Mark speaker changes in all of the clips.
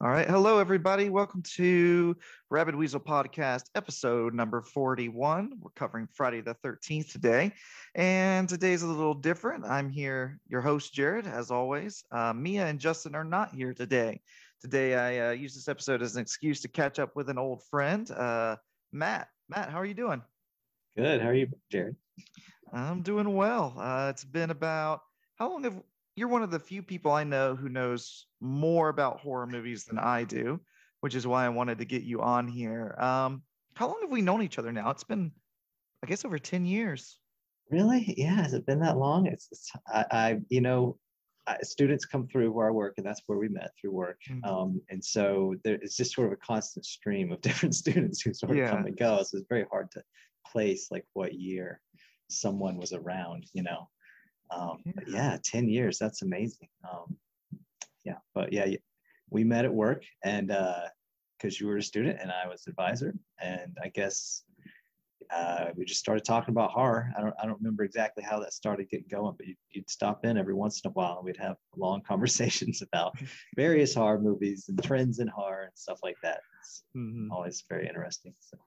Speaker 1: All right. Hello, everybody. Welcome to Rabbit Weasel Podcast, episode number 41. We're covering Friday the 13th today. And today's a little different. I'm here, your host, Jared, as always. Uh, Mia and Justin are not here today. Today, I uh, use this episode as an excuse to catch up with an old friend, uh, Matt. Matt, how are you doing?
Speaker 2: Good. How are you, Jared?
Speaker 1: I'm doing well. Uh, it's been about how long have you're one of the few people I know who knows more about horror movies than I do, which is why I wanted to get you on here. Um, how long have we known each other now? It's been, I guess, over 10 years.
Speaker 2: Really? Yeah. Has it been that long? It's, it's I, I, you know, I, students come through where I work, and that's where we met through work. Mm-hmm. Um, and so there is just sort of a constant stream of different students who sort of yeah. come and go. So it's very hard to place like what year someone was around, you know. Um, yeah. yeah. 10 years. That's amazing. Um, yeah, but yeah, we met at work and because uh, you were a student and I was advisor, and I guess uh, we just started talking about horror. I don't, I don't remember exactly how that started getting going, but you'd, you'd stop in every once in a while and we'd have long conversations about various horror movies and trends in horror and stuff like that. It's mm-hmm. always very interesting. So.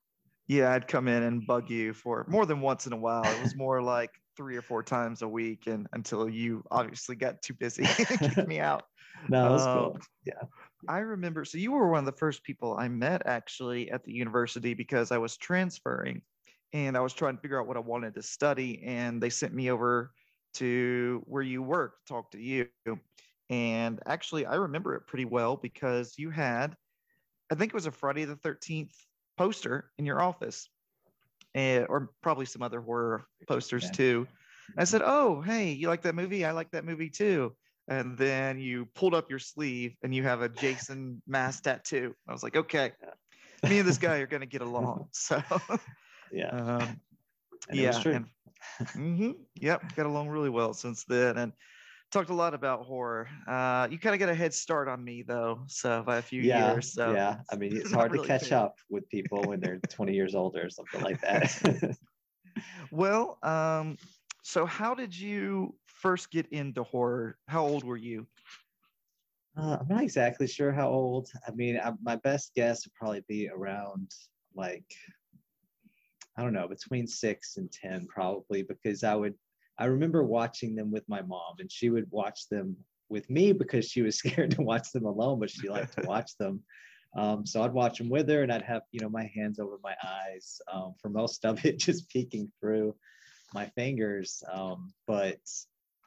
Speaker 1: Yeah, I'd come in and bug you for more than once in a while. It was more like three or four times a week, and until you obviously got too busy kicked me out.
Speaker 2: No, that's um, cool.
Speaker 1: Yeah, I remember. So you were one of the first people I met actually at the university because I was transferring, and I was trying to figure out what I wanted to study, and they sent me over to where you work to talk to you. And actually, I remember it pretty well because you had, I think it was a Friday the 13th poster in your office, and, or probably some other horror posters too. And I said, "Oh, hey, you like that movie? I like that movie too." And then you pulled up your sleeve and you have a Jason mask tattoo. I was like, "Okay, me and this guy are gonna get along." So,
Speaker 2: yeah, um,
Speaker 1: yeah, and, mm-hmm, yep, got along really well since then. And talked a lot about horror. Uh, you kind of get a head start on me though, so by a few
Speaker 2: yeah,
Speaker 1: years. So
Speaker 2: yeah, I mean it's hard really to catch fair. up with people when they're 20 years older or something like that.
Speaker 1: well, um, so how did you first get into horror? How old were you?
Speaker 2: Uh, I'm not exactly sure how old. I mean, I, my best guess would probably be around like I don't know, between six and ten, probably, because I would I remember watching them with my mom, and she would watch them with me because she was scared to watch them alone, but she liked to watch them. Um, so I'd watch them with her, and I'd have you know my hands over my eyes um, for most of it, just peeking through my fingers. Um, but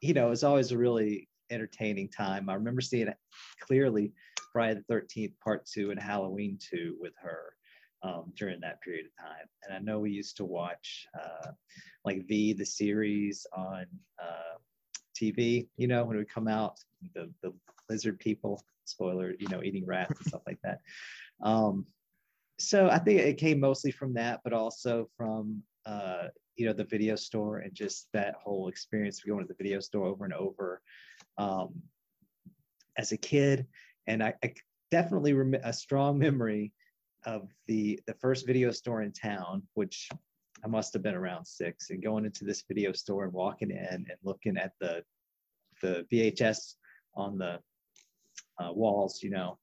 Speaker 2: you know, it was always a really entertaining time. I remember seeing it clearly Friday the 13th, part two, and Halloween 2 with her um, during that period of time. And I know we used to watch uh, like V, the series on uh, TV, you know, when it would come out, the, the lizard people, spoiler, you know, eating rats and stuff like that. Um, so I think it came mostly from that, but also from, uh, you know, the video store and just that whole experience of going to the video store over and over um, as a kid. And I, I definitely rem- a strong memory of the the first video store in town, which I must have been around six, and going into this video store and walking in and looking at the the VHS on the uh, walls, you know,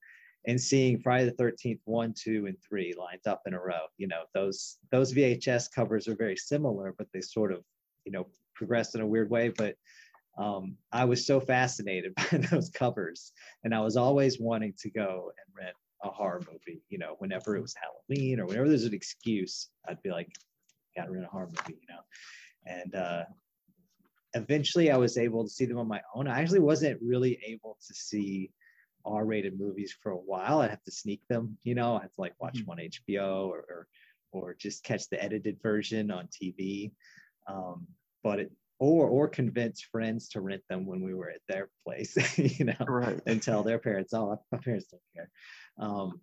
Speaker 2: and seeing Friday the 13th, one, two, and three lined up in a row. You know, those those VHS covers are very similar, but they sort of, you know, progressed in a weird way. But um, I was so fascinated by those covers, and I was always wanting to go and rent a horror movie. You know, whenever it was Halloween or whenever there's an excuse, I'd be like, "Got to rent a horror movie," you know. And uh, eventually, I was able to see them on my own. I actually wasn't really able to see R-rated movies for a while. I'd have to sneak them. You know, I had to like watch mm-hmm. one HBO or, or or just catch the edited version on TV. Um, but it, or or convince friends to rent them when we were at their place, you know,
Speaker 1: right.
Speaker 2: and tell their parents, "Oh, my parents don't care." Um,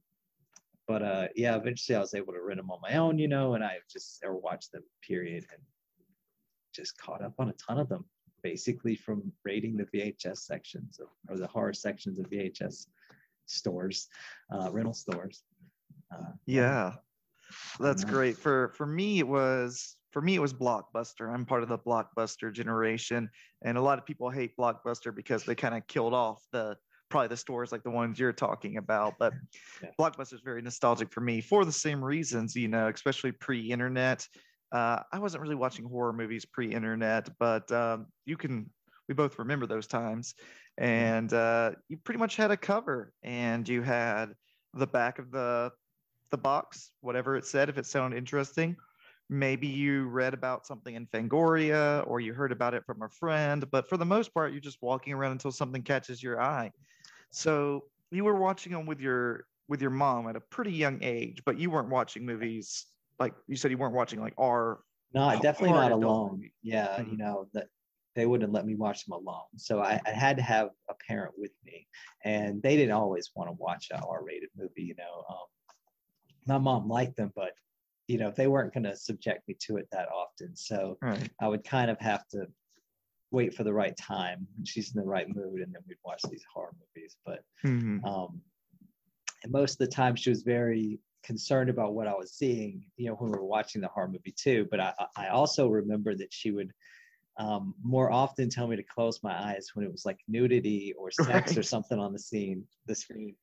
Speaker 2: but uh, yeah, eventually I was able to rent them on my own, you know, and I just ever watched them, period, and just caught up on a ton of them, basically from raiding the VHS sections of, or the horror sections of VHS stores, uh, rental stores.
Speaker 1: Uh, yeah, that's great. For for me, it was for me it was Blockbuster. I'm part of the Blockbuster generation, and a lot of people hate Blockbuster because they kind of killed off the probably the stores like the ones you're talking about. But yeah. Blockbuster is very nostalgic for me for the same reasons, you know, especially pre-internet. Uh, I wasn't really watching horror movies pre-internet, but um, you can. We both remember those times, mm-hmm. and uh, you pretty much had a cover, and you had the back of the the box, whatever it said, if it sounded interesting. Maybe you read about something in Fangoria or you heard about it from a friend, but for the most part, you're just walking around until something catches your eye. So you were watching them with your with your mom at a pretty young age, but you weren't watching movies like you said you weren't watching like our
Speaker 2: no definitely not alone yeah mm-hmm. you know that they wouldn't let me watch them alone so I, I, had to have a parent with me and they didn't always want to watch a r-rated movie you know um, my mom liked them but you know they weren't going to subject me to it that often so right. i would kind of have to wait for the right time when she's in the right mood and then we'd watch these horror movies but mm-hmm. um, and most of the time she was very concerned about what I was seeing, you know, when we were watching the horror movie too. But I, I also remember that she would um, more often tell me to close my eyes when it was like nudity or sex right. or something on the scene, the screen.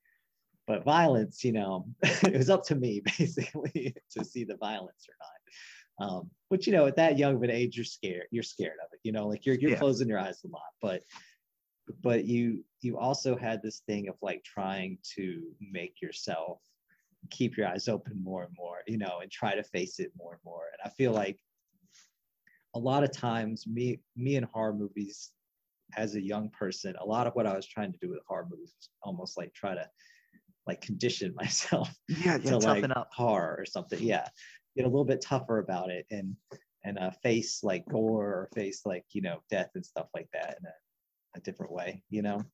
Speaker 2: But violence, you know, it was up to me basically to see the violence or not. Um, but you know, at that young of an age, you're scared. You're scared of it. You know, like you're you're yeah. closing your eyes a lot. But but you you also had this thing of like trying to make yourself keep your eyes open more and more, you know, and try to face it more and more. And I feel like a lot of times me me and horror movies as a young person, a lot of what I was trying to do with horror movies was almost like try to like condition myself
Speaker 1: yeah, to like up.
Speaker 2: horror or something. Yeah. Get a little bit tougher about it and and uh, face like gore or face like, you know, death and stuff like that in a, a different way, you know?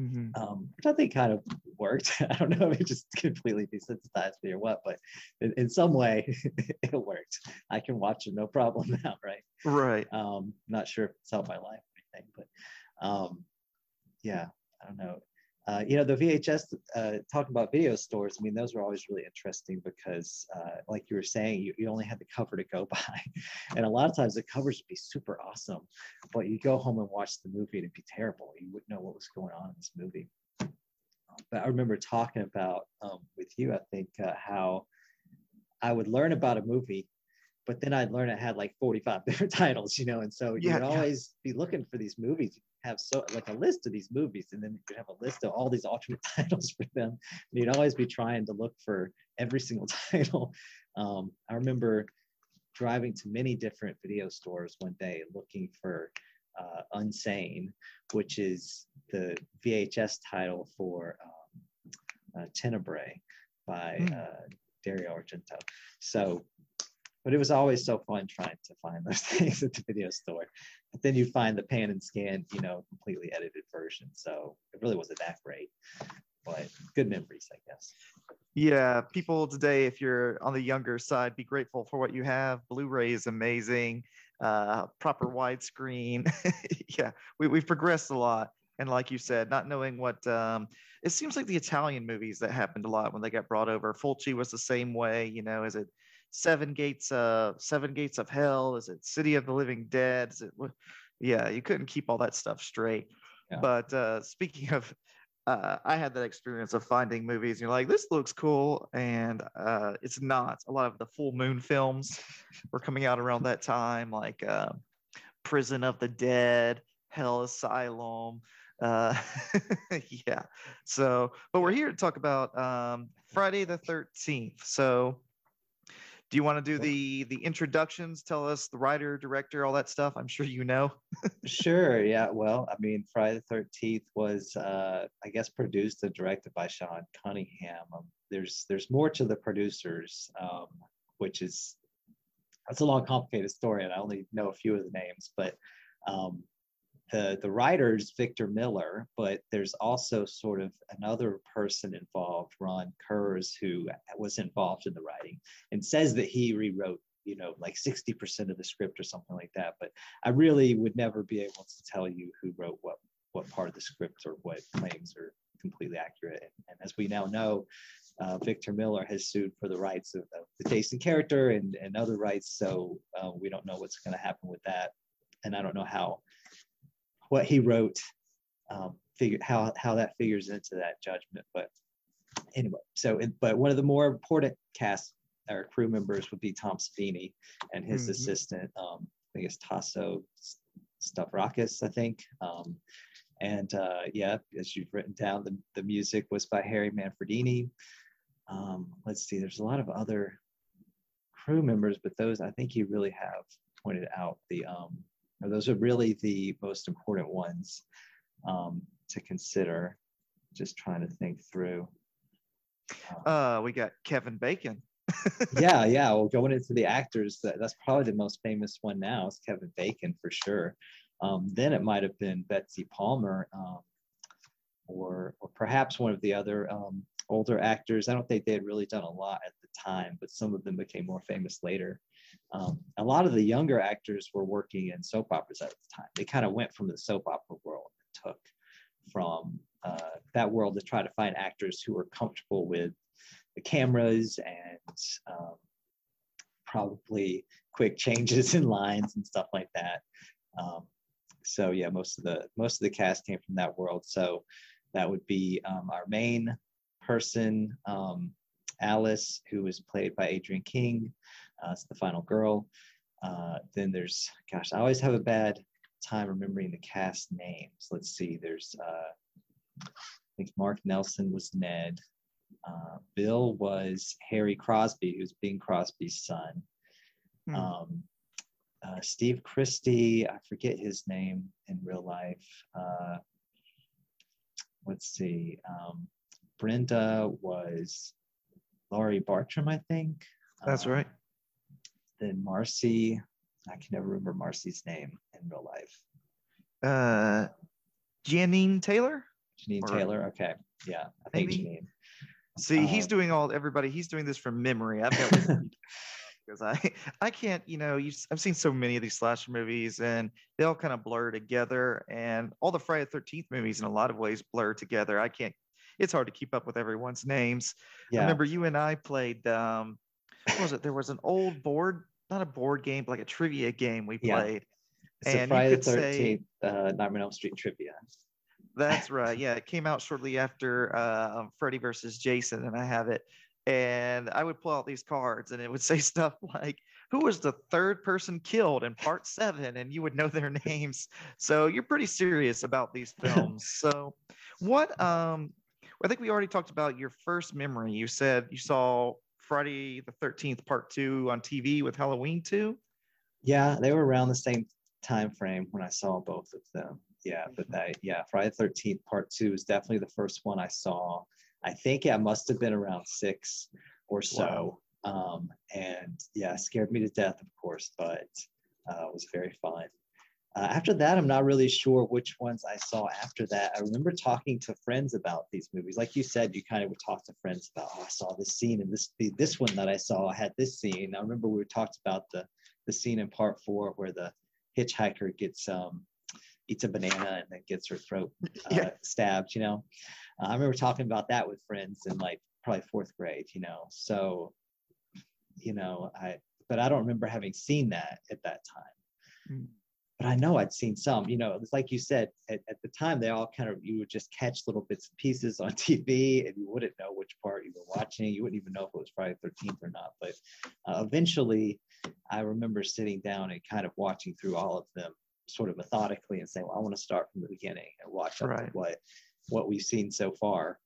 Speaker 2: mm-hmm. um, which I think kind of worked. I don't know if it just completely desensitized me or what, but in, in some way it worked. I can watch it no problem now, right?
Speaker 1: Right.
Speaker 2: Um, not sure if it's helped my life or anything, but um, yeah, I don't know uh, you know, the VHS, uh, talking about video stores, I mean, those were always really interesting because, uh, like you were saying, you, you only had the cover to go by. and a lot of times the covers would be super awesome, but you go home and watch the movie and it'd be terrible. You wouldn't know what was going on in this movie. But I remember talking about um, with you, I think, uh, how I would learn about a movie but then I'd learn it had like 45 different titles, you know, and so you'd always yeah. be looking for these movies have so like a list of these movies and then you'd have a list of all these alternate titles for them and you'd always be trying to look for every single title um, i remember driving to many different video stores one day looking for uh, unsane which is the vhs title for um, uh, tenebrae by mm. uh, dario argento so but it was always so fun trying to find those things at the video store but then you find the pan and scan, you know, completely edited version. So it really wasn't that great, but good memories, I guess.
Speaker 1: Yeah, people today, if you're on the younger side, be grateful for what you have. Blu-ray is amazing, uh, proper widescreen. yeah, we, we've progressed a lot. And like you said, not knowing what um, it seems like the Italian movies that happened a lot when they got brought over. Fulci was the same way, you know, is it seven gates uh seven gates of hell is it city of the living dead is it yeah you couldn't keep all that stuff straight yeah. but uh speaking of uh, I had that experience of finding movies and you're like, this looks cool. And uh, it's not. A lot of the full moon films were coming out around that time, like uh, Prison of the Dead, Hell Asylum. Uh, yeah. So, but we're here to talk about um, Friday the 13th. So, do you want to do the the introductions tell us the writer director all that stuff? I'm sure you know.
Speaker 2: Sure yeah well i mean friday the 13th was uh i guess produced and directed by sean cunningham. Um, there's there's more to the producers um which is that's a long complicated story and i only know a few of the names but um the the writer's Victor Miller, but there's also sort of another person involved, Ron Kurz, who was involved in the writing and says that he rewrote, you know, like 60% of the script or something like that. But I really would never be able to tell you who wrote what what part of the script or what claims are completely accurate. And, and as we now know, uh, Victor Miller has sued for the rights of, of, the Jason character and, and other rights. So uh, we don't know what's going to happen with that. And I don't know how what he wrote um, figure how how that figures into that judgment. But anyway, so but one of the more important cast or crew members would be Tom Savini and his
Speaker 1: Mhm.
Speaker 2: assistant. Um, I think it's Taso Stavrakis, I think. Um, and uh, yeah, as you've written down, the, the music was by Harry Manfredini. Um, let's see, there's a lot of other crew members, but those I think you really have pointed out the um, those are really the most important ones um, to consider. Just trying to think through. Um,
Speaker 1: Uh, we got Kevin Bacon.
Speaker 2: yeah, yeah. Well, going into the actors, that, that's probably the most famous one now is Kevin Bacon for sure. Um, then it might have been Betsy Palmer, um, or or perhaps one of the other um, older actors. I don't think they had really done a lot at the time, but some of them became more famous later. Um, a lot of the younger actors were working in soap operas at the time. They kind of went from the soap opera world and took from uh, that world to try to find actors who were comfortable with the cameras and um, probably quick changes in lines and stuff like that. Um, so yeah, most of the most of the cast came from that world. So that would be um, our main person, um, Alice, who was played by Adrienne King. Uh, it's the final girl. Uh, then there's, gosh, I always have a bad time remembering the cast names. Let's see. There's, uh, I think Mark Nelson was Ned. Uh, Bill was Harry Crosby, who's Bing Crosby's son.
Speaker 1: Hmm.
Speaker 2: Um, uh, Steve Christy, I forget his name in real life. Uh, let's see. Um, Brenda was Laurie Bartram, I think.
Speaker 1: That's
Speaker 2: Um,
Speaker 1: right.
Speaker 2: Then Marcy, I can never remember Marcy's name in real life.
Speaker 1: Uh, Jeannine Taylor.
Speaker 2: Jeannine
Speaker 1: Or-
Speaker 2: Taylor. Okay. Yeah, I think
Speaker 1: Maybe.
Speaker 2: Jeannine.
Speaker 1: See, he's
Speaker 2: Um,
Speaker 1: doing all everybody. He's doing this from memory. I've got because I I can't. You know, you, I've seen so many of these slasher movies, and they all kind of blur together. And all the Friday the Thirteenth movies, in a lot of ways, blur together. I can't. It's hard to keep up with everyone's names. I
Speaker 2: Yeah.
Speaker 1: remember you and I played. Um, what was it? There was an old board, not a board game, but like a trivia game we
Speaker 2: Yeah.
Speaker 1: played.
Speaker 2: It's
Speaker 1: and you
Speaker 2: Friday the
Speaker 1: could say-
Speaker 2: 13th uh, Nightmare on Elm Street trivia.
Speaker 1: That's right. Yeah, it came out shortly after uh, Freddy versus Jason, and I have it. And I would pull out these cards, and it would say stuff like, "Who was the third person killed in Part Seven? And you would know their names. So you're pretty serious about these films. so, what? Um, I think we already talked about your first memory. You said you saw Friday the Thirteenth Part Two on TV with Halloween Two.
Speaker 2: Yeah, they were around the same time frame when I saw both of them. Yeah, but
Speaker 1: Mm-hmm.
Speaker 2: that yeah, Friday the Thirteenth Part Two is definitely the first one I saw. I think I must have been around six or so. Um, and yeah, scared me to death, of course, but uh, it was very fun. Uh, after that, I'm not really sure which ones I saw after that. I remember talking to friends about these movies. Like you said, you kind of would talk to friends about, oh, I saw this scene and this this one that I saw had this scene. I remember we talked about the the scene in part four where the hitchhiker gets um eats a banana and then gets her throat uh,
Speaker 1: Yeah.
Speaker 2: stabbed. You know, uh, I remember talking about that with friends in like probably fourth grade. You know, so you know I but I don't remember having seen that at that time
Speaker 1: Mm.
Speaker 2: But I know I'd seen some. You know, it's like you said at, at the time, they all kind of you would just catch little bits and pieces on TV, and you wouldn't know which part you were watching. You wouldn't even know if it was Friday the Thirteenth or not. But uh, eventually, I remember sitting down and kind of watching through all of them, sort of methodically, and saying, "Well, I want to start from the beginning and watch
Speaker 1: Right.
Speaker 2: what what we've seen so far."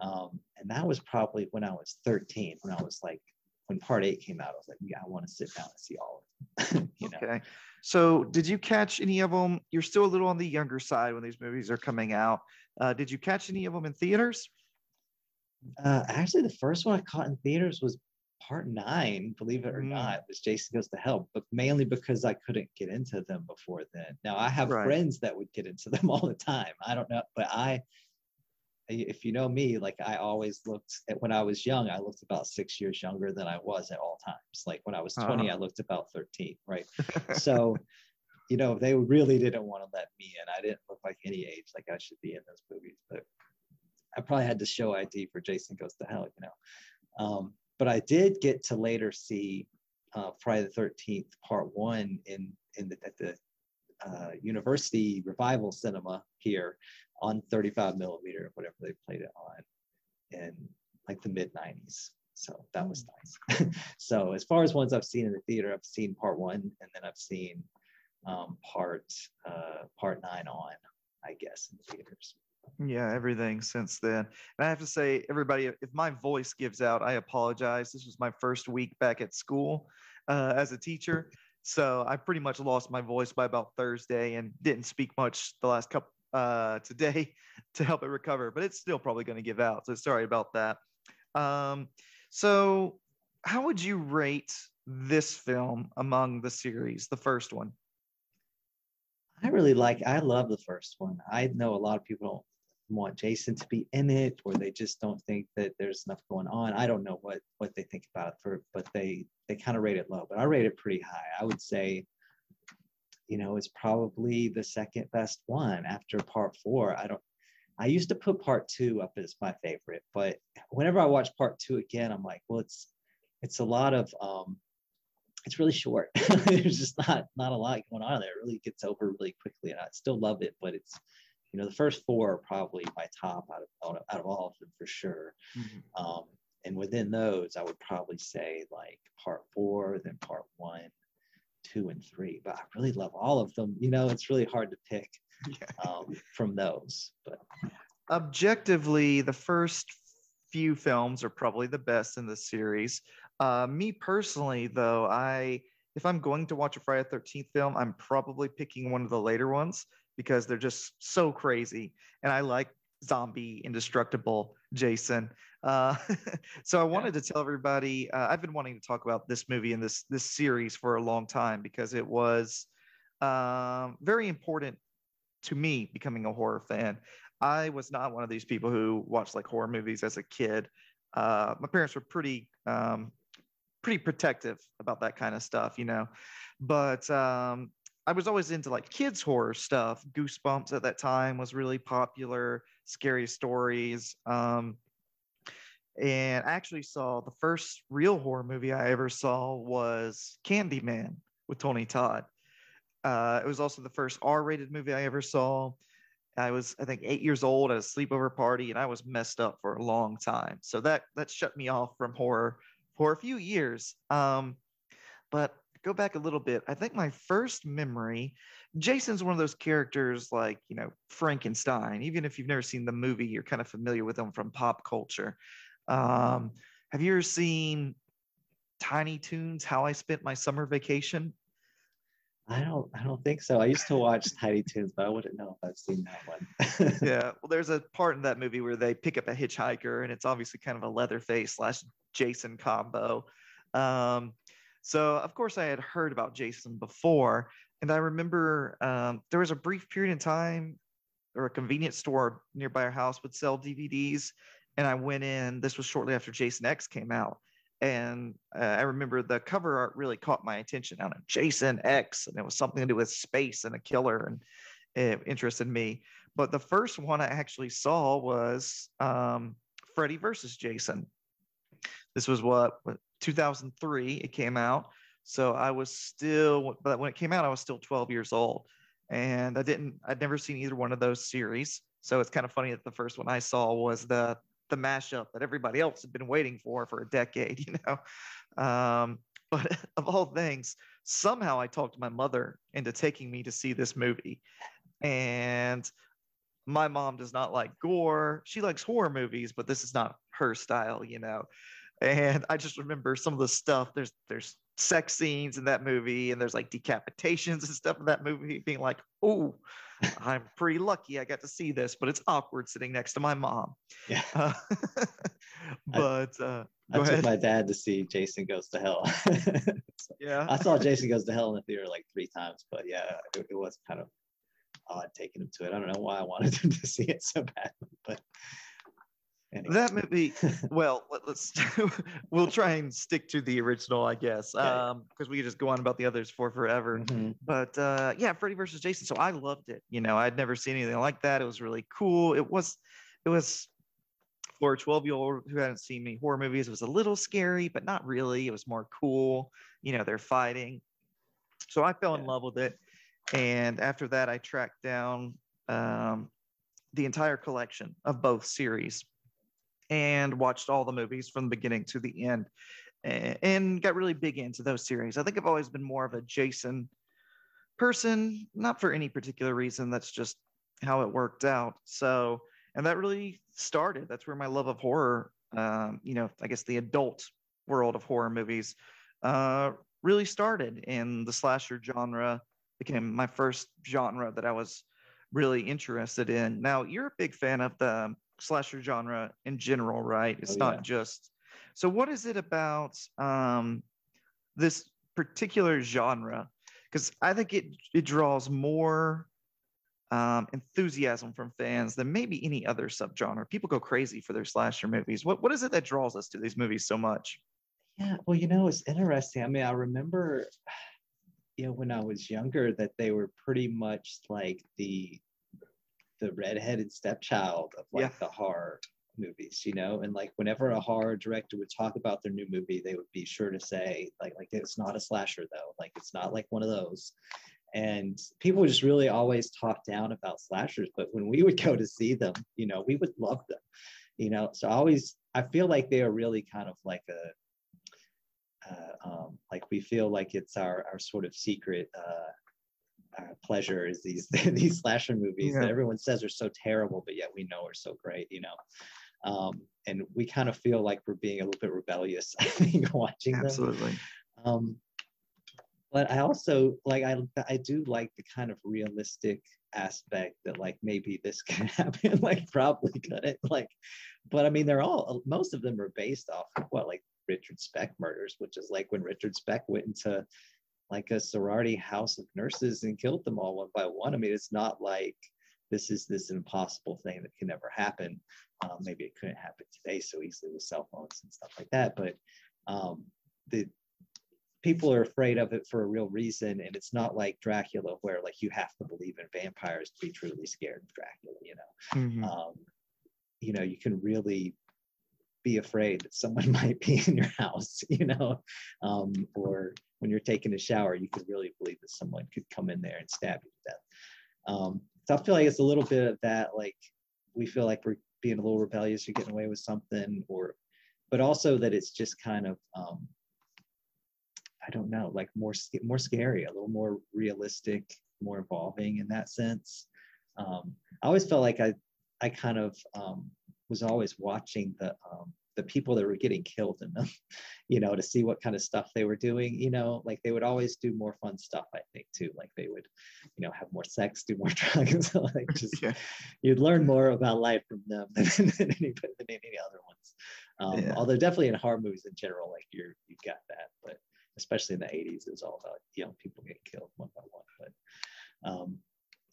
Speaker 2: Um, and that was probably when I was 13. When I was like, when Part Eight came out, I was like, "Yeah, I want to sit down and see all of them." you know.
Speaker 1: Okay. So, did you catch any of them? You're still a little on the younger side when these movies are coming out. Uh, did you catch any of them in theaters?
Speaker 2: Uh, actually, the first one I caught in theaters was part nine, believe it or
Speaker 1: Mm.
Speaker 2: not. Was Jason Goes to Hell, but mainly because I couldn't get into them before then. Now I have
Speaker 1: Right.
Speaker 2: friends that would get into them all the time. I don't know, but I, if you know me, like I always looked at when I was young, I looked about six years younger than I was at all times. Like when I was 20, I looked about 13, right? so you know they really didn't want to let me in i didn't look like any age like i should be in those movies but i probably had to show id for jason goes to hell you know um, but i did get to later see uh, friday the 13th part one in in the, at the uh, university revival cinema here on 35 millimeter, whatever they played it on, in like the mid 90s. So that was nice. so as far as ones I've seen in the theater, I've seen part one, and then I've seen um, part uh, part nine on, I guess, in theaters.
Speaker 1: Yeah, everything since then. And I have to say, everybody, if my voice gives out, I apologize. This was my first week back at school uh, as a teacher. So I pretty much lost my voice by about Thursday and didn't speak much the last couple uh, today to help it recover, but it's still probably going to give out. So sorry about that. Um, so, how would you rate this film among the series, the first one?
Speaker 2: I really like. I love the first one. I know a lot of people don't want Jason to be in it, or they just don't think that there's enough going on. I don't know what what they think about it for, but they they kind of rate it low. But I rate it pretty high. I would say, you know, it's probably the second best one after part four. I don't. I used to put part two up as my favorite, but whenever I watch part two again, I'm like, well, it's it's a lot of um, it's really short. There's just not not a lot going on there. It really gets over really quickly, and I still love it. But it's you know the first four are probably my top out of out of all of them for sure. Mm-hmm. Um, and within those, I would probably say like part four, then part one, two, and three. But I really love all of them. You know, it's really hard to pick um, from those. But
Speaker 1: objectively, the first few films are probably the best in the series. Uh, me personally, though, I if I'm going to watch a Friday 13th film, I'm probably picking one of the later ones because they're just so crazy. And I like zombie indestructible Jason. Uh, so I wanted to tell everybody uh, I've been wanting to talk about this movie and this this series for a long time because it was um, very important to me becoming a horror fan. I was not one of these people who watched like horror movies as a kid. Uh, my parents were pretty um, pretty protective about that kind of stuff, you know. But um, I was always into like kids horror stuff. Goosebumps at that time was really popular. Scary stories. Um, and I actually saw the first real horror movie I ever saw was Candyman with Tony Todd. Uh, it was also the first R-rated movie I ever saw. I was, I think, eight years old at a sleepover party, and I was messed up for a long time. So that that shut me off from horror for a few years. Um, but go back a little bit. I think my first memory, Jason's one of those characters like, you know, Frankenstein. Even if you've never seen the movie, you're kind of familiar with him from pop culture. Um, have you ever seen Tiny Toons, How I Spent My Summer Vacation?
Speaker 2: I don't I don't think so. I used to watch Tiny Toons, but I wouldn't know if I've seen that one.
Speaker 1: yeah. Well, there's a part in that movie where they pick up a hitchhiker and it's obviously kind of a Leatherface slash Jason combo. Um, so of course I had heard about Jason before. And I remember um, there was a brief period in time or a convenience store nearby our house would sell DVDs. And I went in, this was shortly after Jason X came out and uh, I remember the cover art really caught my attention. On Jason X, and it was something to do with space and a killer, and it interested me. But the first one I actually saw was um, Freddy versus Jason. This was what 2003 it came out. So I was still, but when it came out, I was still 12 years old, and I didn't, I'd never seen either one of those series. So it's kind of funny that the first one I saw was the the mashup that everybody else had been waiting for for a decade, you know. Um, but of all things, somehow I talked my mother into taking me to see this movie. And my mom does not like gore. She likes horror movies, but this is not her style, you know. And I just remember some of the stuff. There's there's sex scenes in that movie, and there's like decapitations and stuff in that movie, being like, oh, I'm pretty lucky I got to see this, but it's awkward sitting next to my mom.
Speaker 2: Yeah. Uh,
Speaker 1: but uh,
Speaker 2: I took my dad to see Jason Goes to Hell.
Speaker 1: so yeah.
Speaker 2: I saw Jason Goes to Hell in the theater like three times, but yeah, it, it was kind of odd taking him to it. I don't know why I wanted him to see it so bad, but
Speaker 1: Anyway. That movie, well, let, us we'll try and stick to the original, I guess, because um, we could just go on about the others for forever. Mm-hmm. But uh, yeah, Freddy versus Jason. So I loved it. You know, I'd never seen anything like that. It was really cool. It was, it was for a 12 year old who hadn't seen many horror movies. It was a little scary, but not really. It was more cool. You know, they're fighting. So I fell yeah. in love with it. And after that, I tracked down um, the entire collection of both series and watched all the movies from the beginning to the end and got really big into those series. I think I've always been more of a Jason person, not for any particular reason. That's just how it worked out. So, and that really started. That's where my love of horror, um, you know, I guess the adult world of horror movies, uh, really started. And the slasher genre became my first genre that I was really interested in. Now, you're a big fan of the slasher genre in general, right? It's oh, not just. So, what is it about um, this particular genre? Because I think it it draws more um, enthusiasm from fans than maybe any other subgenre. People go crazy for their slasher movies. What what is it that draws us to these movies so much?
Speaker 2: Yeah, well, you know, it's interesting. I mean, I remember, you know, when I was younger, that they were pretty much like the the redheaded stepchild of like yeah. the horror movies, you know, and like whenever a horror director would talk about their new movie, they would be sure to say like like it's not a slasher though, like it's not like one of those. And people just really always talk down about slashers, but when we would go to see them, you know, we would love them, you know. So I always I feel like they are really kind of like a uh, um, like we feel like it's our our sort of secret uh, uh, pleasure is these these slasher movies yeah. that everyone says are so terrible, but yet we know are so great, you know. Um, and we kind of feel like we're being a little bit rebellious, I think, watching
Speaker 1: Absolutely.
Speaker 2: them. Um, but I also like I I do like the kind of realistic aspect that like maybe this can happen, like probably couldn't, like. But I mean, they're all most of them are based off of what like Richard Speck murders, which is like when Richard Speck went into like a sorority house of nurses and killed them all one by one. I mean, it's not like this is this impossible thing that can never happen. Um, maybe it couldn't happen today so easily with cell phones and stuff like that, but um, the people are afraid of it for a real reason, and it's not like Dracula where like you have to believe in vampires to be truly scared of Dracula. You know, mm-hmm. um, you know, you can really be afraid that someone might be in your house, you know, um, or when you're taking a shower, you could really believe that someone could come in there and stab you to death. Um, so I feel like it's a little bit of that, like we feel like we're being a little rebellious or getting away with something, or, but also that it's just kind of, um, I don't know, like more more scary, a little more realistic, more evolving in that sense. Um, I always felt like I, I kind of um, was always watching the um, the people that were getting killed in them, you know, to see what kind of stuff they were doing. You know, like they would always do more fun stuff, I think, too. Like they would, you know, have more sex, do more drugs. like just yeah. you'd learn more about life from them than, than, any, than any other ones. Um, yeah. Although definitely in horror movies in general, like you're you've got that, but especially in the 80s, it was all about young people getting killed one by one. But um,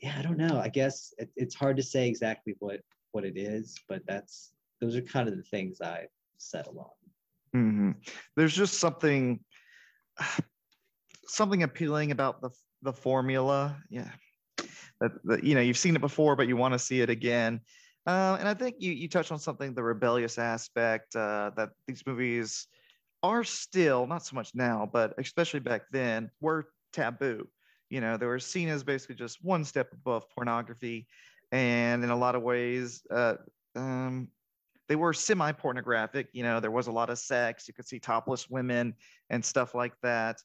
Speaker 2: yeah, I don't know. I guess it, it's hard to say exactly what what it is, but that's those are kind of the things I settle on.
Speaker 1: Mm-hmm. There's just something something appealing about the the formula. Yeah, that, that you know you've seen it before, but you want to see it again. Uh, and I think you you touched on something the rebellious aspect uh, that these movies are still not so much now, but especially back then were taboo. You know, they were seen as basically just one step above pornography, and in a lot of ways, uh, um, they were semi pornographic. You know, there was a lot of sex. You could see topless women and stuff like that.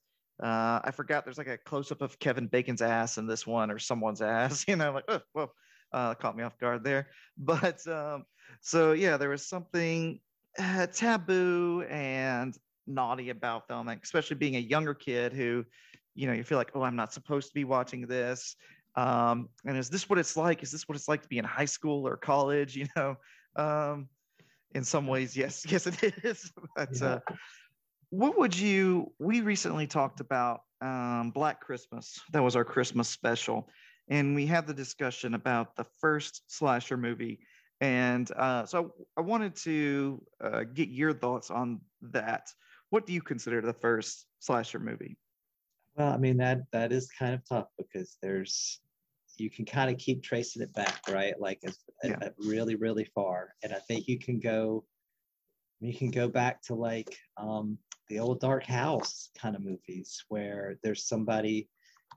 Speaker 1: Uh, I forgot there's like a close up of Kevin Bacon's ass in this one or someone's ass. You know, like oh, whoa, uh, caught me off guard there. But um, so yeah, there was something uh, taboo and naughty about them, like, especially being a younger kid who, you know, you feel like, oh, I'm not supposed to be watching this. Um, and is this what it's like? Is this what it's like to be in high school or college? You know, um, in some ways, yes, yes, it is. but yeah. uh, what would you? We recently talked about um, Black Christmas. That was our Christmas special, and we had the discussion about the first slasher movie. And uh, so I wanted to uh, get your thoughts on that. What do you consider the first slasher movie?
Speaker 2: Well, I mean that that is kind of tough because there's you can kind of keep tracing it back, right? Like yeah. really, really far. And I think you can go, you can go back to like um, the old Dark House kind of movies where there's somebody,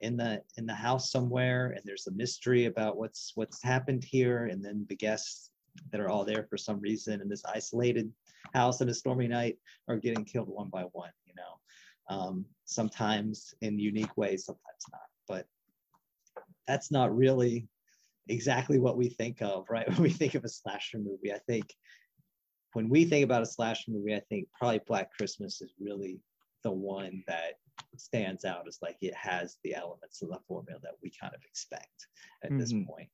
Speaker 2: in the in the house somewhere and there's a mystery about what's what's happened here and then the guests that are all there for some reason in this isolated house on a stormy night are getting killed one by one you know um, sometimes in unique ways sometimes not but that's not really exactly what we think of right when we think of a slasher movie i think when we think about a slasher movie i think probably black christmas is really the one that stands out as like it has the elements of the formula that we kind of expect at mm-hmm. this point.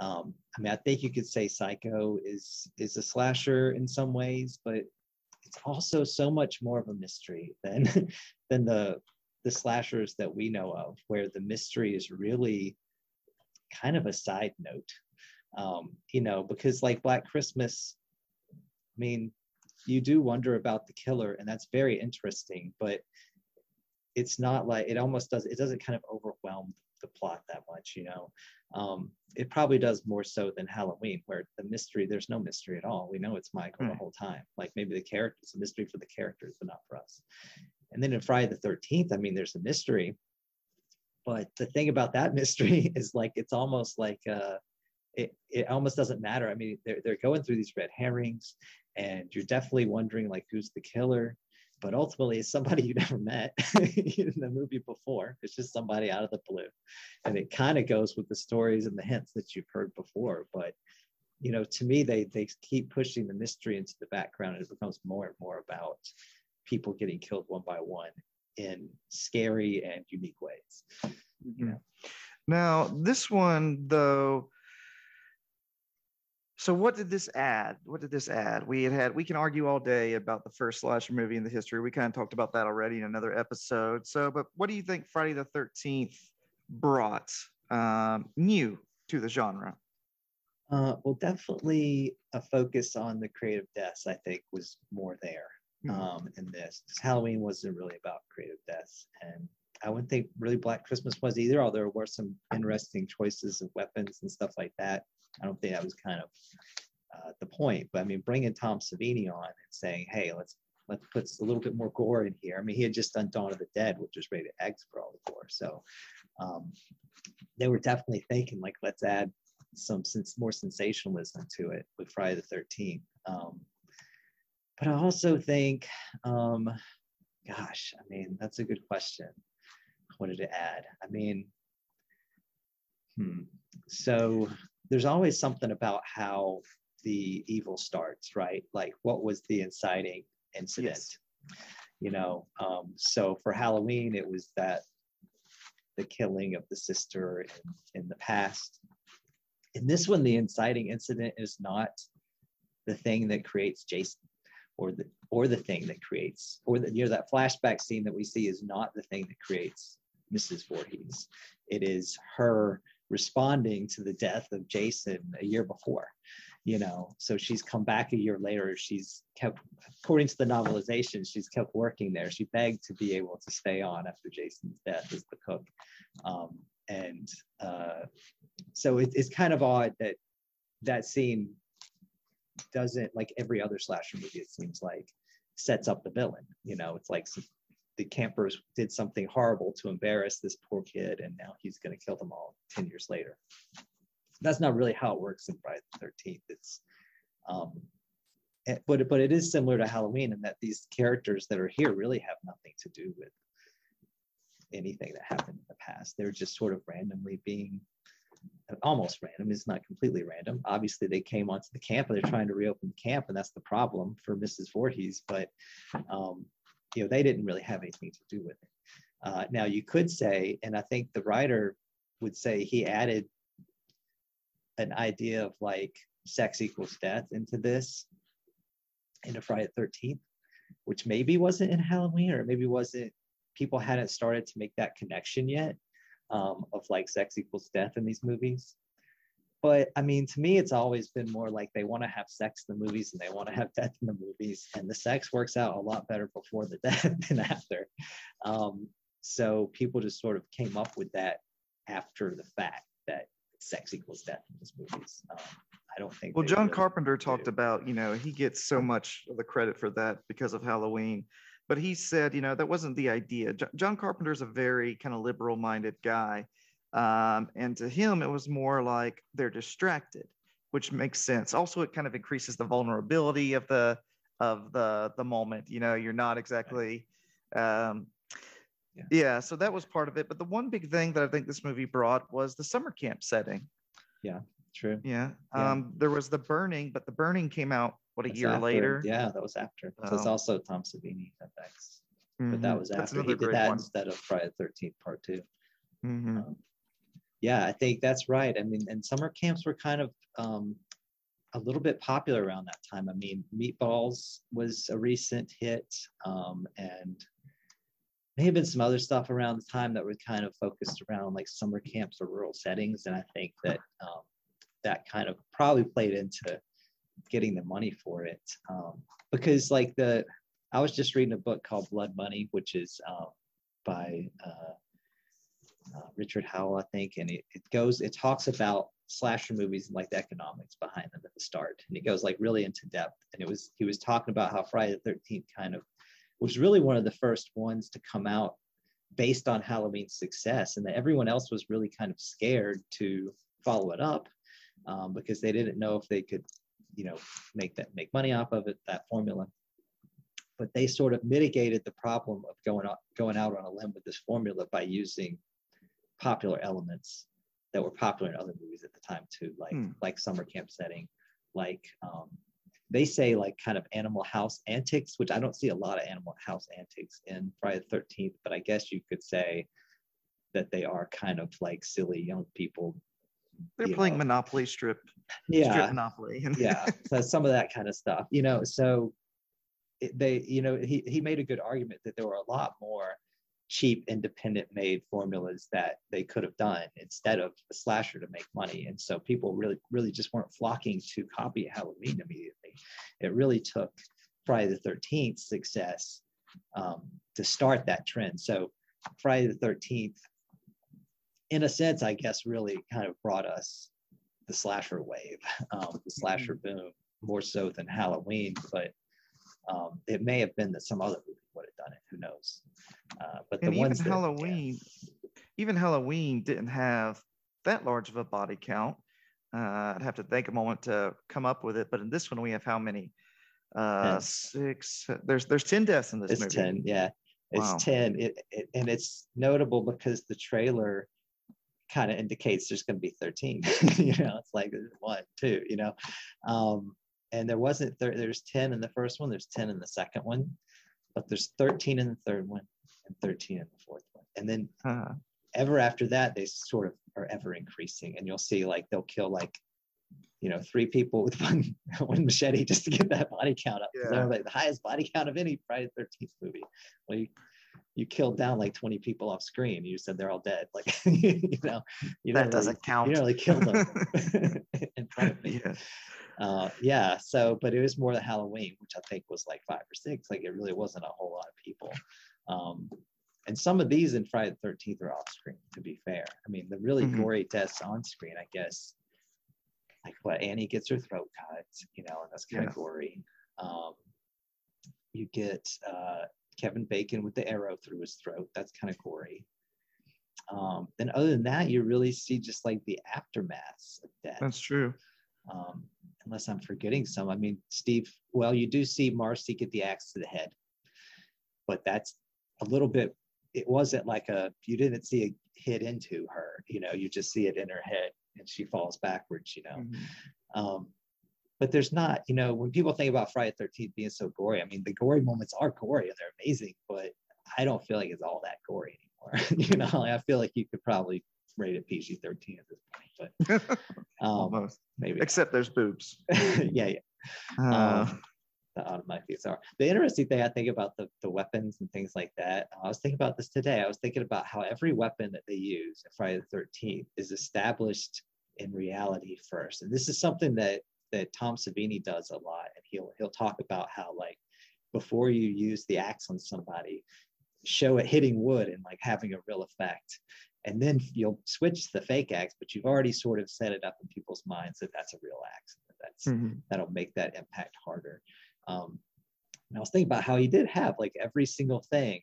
Speaker 2: Um, I mean, I think you could say Psycho is is a slasher in some ways, but it's also so much more of a mystery than than the the slashers that we know of, where the mystery is really kind of a side note. Um, you know, because like Black Christmas, I mean, you do wonder about the killer, and that's very interesting, but it's not like it almost does it doesn't kind of overwhelm the plot that much you know um, it probably does more so than halloween where the mystery there's no mystery at all we know it's michael the hmm. whole time like maybe the character it's a mystery for the characters but not for us and then in friday the 13th i mean there's a mystery but the thing about that mystery is like it's almost like uh it, it almost doesn't matter i mean they're, they're going through these red herrings and you're definitely wondering like who's the killer but ultimately it's somebody you never met in the movie before. It's just somebody out of the blue. And it kind of goes with the stories and the hints that you've heard before. But you know, to me, they they keep pushing the mystery into the background and it becomes more and more about people getting killed one by one in scary and unique ways.
Speaker 1: Mm-hmm. Now, this one though so what did this add? What did this add? We had had we can argue all day about the first slasher movie in the history. We kind of talked about that already in another episode. So, but what do you think Friday the Thirteenth brought um, new to the genre?
Speaker 2: Uh, well, definitely a focus on the creative deaths. I think was more there. Um, in this. Halloween wasn't really about creative deaths, and I wouldn't think really Black Christmas was either. Although there were some interesting choices of weapons and stuff like that. I don't think that was kind of uh, the point. But I mean, bringing Tom Savini on and saying, "Hey, let's let's put a little bit more gore in here." I mean, he had just done Dawn of the Dead, which was rated X for all the gore, so um, they were definitely thinking like, let's add some more sensationalism to it with Friday the Thirteenth. Um, but I also think, um, gosh, I mean, that's a good question. What did it add? I mean, hmm. So there's always something about how the evil starts, right? Like what was the inciting incident? Yes. You know, um, so for Halloween, it was that the killing of the sister in, in the past. In this one, the inciting incident is not the thing that creates Jason or the or the thing that creates or the you know that flashback scene that we see is not the thing that creates Mrs. Voorhees. It is her responding to the death of Jason a year before. You know, so she's come back a year later. She's kept, according to the novelization, she's kept working there. She begged to be able to stay on after Jason's death as the cook. Um, and uh, so it, it's kind of odd that that scene doesn't, like every other slasher movie, it seems like, sets up the villain. You know, it's like the campers did something horrible to embarrass this poor kid and now he's going to kill them all 10 years later. That's not really how it works in friday the 13th it's um it, but but it is similar to halloween in that these characters that are here really have nothing to do with anything that happened in the past. They're just sort of randomly being almost random it's not completely random obviously they came onto the camp and they're trying to reopen the camp and that's the problem for mrs Voorhees but um, you know, they didn't really have anything to do with it. Uh, now you could say, and I think the writer would say he added an idea of like sex equals death into this in a Friday the 13th, which maybe wasn't in Halloween or maybe wasn't, people hadn't started to make that connection yet um, of like sex equals death in these movies. But I mean, to me, it's always been more like they want to have sex in the movies and they want to have death in the movies, and the sex works out a lot better before the death than after. Um, so people just sort of came up with that after the fact that sex equals death in these movies. Um, I don't think.
Speaker 1: Well, John really Carpenter talked about, you know, he gets so much of the credit for that because of Halloween. But he said, you know, that wasn't the idea. J- John Carpenter is a very kind of liberal minded guy. Um, and to him, it was more like they're distracted, which makes sense. Also, it kind of increases the vulnerability of the of the the moment. You know, you're not exactly um, yeah. yeah. so that was part of it. But the one big thing that I think this movie brought was the summer camp setting.
Speaker 2: Yeah, true.
Speaker 1: Yeah. yeah. Um, there was the burning, but the burning came out what a year
Speaker 2: after.
Speaker 1: later.
Speaker 2: Yeah, that was after. So it's also Tom Savini effects. Mm-hmm. But that mm-hmm. was after he did that one. instead of Friday the 13th part 2
Speaker 1: mm-hmm. um,
Speaker 2: yeah, I think that's right. I mean, and summer camps were kind of um, a little bit popular around that time. I mean, Meatballs was a recent hit, um, and may have been some other stuff around the time that were kind of focused around like summer camps or rural settings. And I think that um, that kind of probably played into getting the money for it. Um, because like the, I was just reading a book called Blood Money, which is um, by uh, uh, Richard Nowell, I think, and it, it goes, it talks about slasher movies and like the economics behind them at the start, and it goes like really into depth. And it was he was talking about how Friday the Thirteenth kind of was really one of the first ones to come out based on Halloween's success, and that everyone else was really kind of scared to follow it up um, because they didn't know if they could, you know, make that make money off of it that formula. But they sort of mitigated the problem of going out going out on a limb with this formula by using popular elements that were popular in other movies at the time too, like hmm. like summer camp setting, like um, they say like kind of animal house antics, which I don't see a lot of animal house antics in Friday the 13th, but I guess you could say that they are kind of like silly young people.
Speaker 1: They're playing know. Monopoly strip.
Speaker 2: Yeah.
Speaker 1: Strip Monopoly.
Speaker 2: yeah. So some of that kind of stuff, you know, so they, you know, he, he made a good argument that there were a lot more cheap independent made formulas that they could have done instead of a slasher to make money and so people really really just weren't flocking to copy halloween immediately it really took friday the 13th success um, to start that trend so friday the 13th in a sense i guess really kind of brought us the slasher wave um, the slasher mm-hmm. boom more so than halloween but um, it may have been that some other movie would have done it. Who knows? Uh, but the
Speaker 1: and
Speaker 2: ones
Speaker 1: even that, Halloween, yeah. even Halloween didn't have that large of a body count. Uh, I'd have to think a moment to come up with it. But in this one, we have how many? Uh, six. There's there's ten deaths in this
Speaker 2: it's
Speaker 1: movie.
Speaker 2: ten. Yeah, it's wow. ten. It, it, and it's notable because the trailer kind of indicates there's going to be 13 you know it's like one two you know um and there wasn't there, there's 10 in the first one there's 10 in the second one but there's 13 in the third one and 13 in the fourth one. And then uh-huh. ever after that, they sort of are ever increasing. And you'll see like they'll kill like, you know, three people with one one machete just to get that body count up. Yeah. They're like the highest body count of any Friday the 13th movie. Well, you, you killed down like 20 people off screen. You said they're all dead. Like, you know, you
Speaker 1: that doesn't really, count.
Speaker 2: You nearly killed them in front of me. Yeah uh, yeah. So, but it was more the Halloween, which I think was like five or six. Like it really wasn't a whole lot of people. Um, and some of these in Friday the Thirteenth are off screen. To be fair, I mean the really mm-hmm. gory deaths on screen, I guess. Like what Annie gets her throat cut, you know, and that's kind yeah. of gory. Um, you get uh, Kevin Bacon with the arrow through his throat. That's kind of gory. Um, then other than that, you really see just like the aftermaths of death.
Speaker 1: That's true.
Speaker 2: Um, unless I'm forgetting some. I mean, Steve, well, you do see Marcy get the axe to the head, but that's a little bit, it wasn't like a, you didn't see a hit into her, you know, you just see it in her head and she falls backwards, you know. Mm-hmm. Um, but there's not, you know, when people think about Friday the 13th being so gory, I mean, the gory moments are gory and they're amazing, but I don't feel like it's all that gory anymore. you know, I feel like you could probably rate it PG 13 at this point, but um, almost maybe.
Speaker 1: Except there's boobs.
Speaker 2: yeah, yeah. Uh, um, the automatic are. The interesting thing I think about the, the weapons and things like that, I was thinking about this today. I was thinking about how every weapon that they use in Friday the 13th is established in reality first. And this is something that that Tom Savini does a lot. And he'll he'll talk about how like before you use the axe on somebody, show it hitting wood and like having a real effect and then you'll switch the fake axe, but you've already sort of set it up in people's minds that that's a real axe. That that's mm-hmm. that'll make that impact harder. Um, And I was thinking about how he did have like every single thing.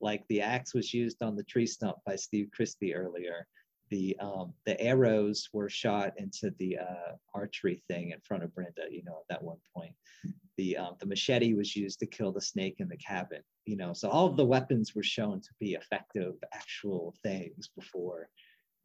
Speaker 2: Like the axe was used on the tree stump by Steve Christy earlier. The um, the arrows were shot into the uh, archery thing in front of Brenda, you know, at that one point. The um, the machete was used to kill the snake in the cabin, you know. So all of the weapons were shown to be effective, actual things before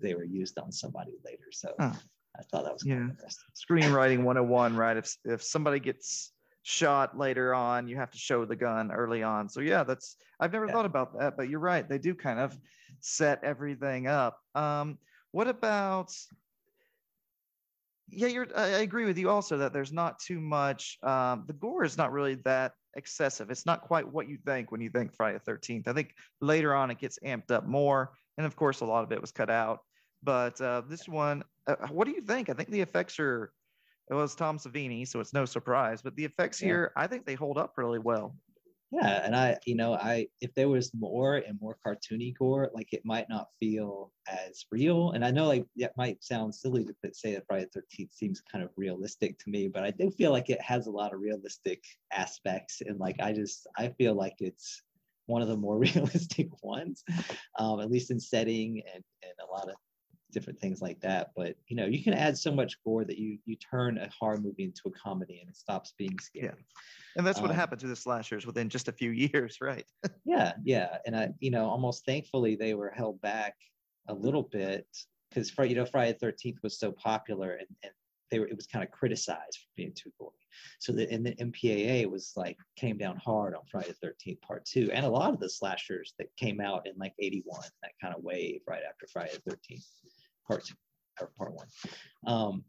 Speaker 2: they were used on somebody later. So huh. I thought that was
Speaker 1: yeah. interesting. Screenwriting 101, right? If if somebody gets shot later on, you have to show the gun early on. So yeah, that's I've never yeah. thought about that, but you're right. They do kind of set everything up. Um, what about yeah, you're I agree with you also that there's not too much um, the gore is not really that excessive. It's not quite what you think when you think Friday the 13th. I think later on it gets amped up more. And of course, a lot of it was cut out. But uh, this one, uh, what do you think? I think the effects are, it was Tom Savini, so it's no surprise. But the effects yeah. here, I think they hold up really well.
Speaker 2: Yeah, and I, you know, I if there was more and more cartoony gore, like it might not feel as real. And I know like it might sound silly to say that Friday the Thirteenth seems kind of realistic to me, but I do feel like it has a lot of realistic aspects. And like I just I feel like it's one of the more realistic ones, um, at least in setting and, and a lot of different things like that. But you know, you can add so much gore that you you turn a horror movie into a comedy and it stops being scary. Yeah.
Speaker 1: And that's what um, happened to the slashers within just a few years, right?
Speaker 2: yeah, yeah. And I, you know, almost thankfully they were held back a little bit because you know Friday the Thirteenth was so popular and, and they were it was kind of criticized for being too gory. So the and the MPAA was like came down hard on Friday the 13th part two. And a lot of the slashers that came out in like 81, that kind of wave right after Friday the 13th part part one. Um,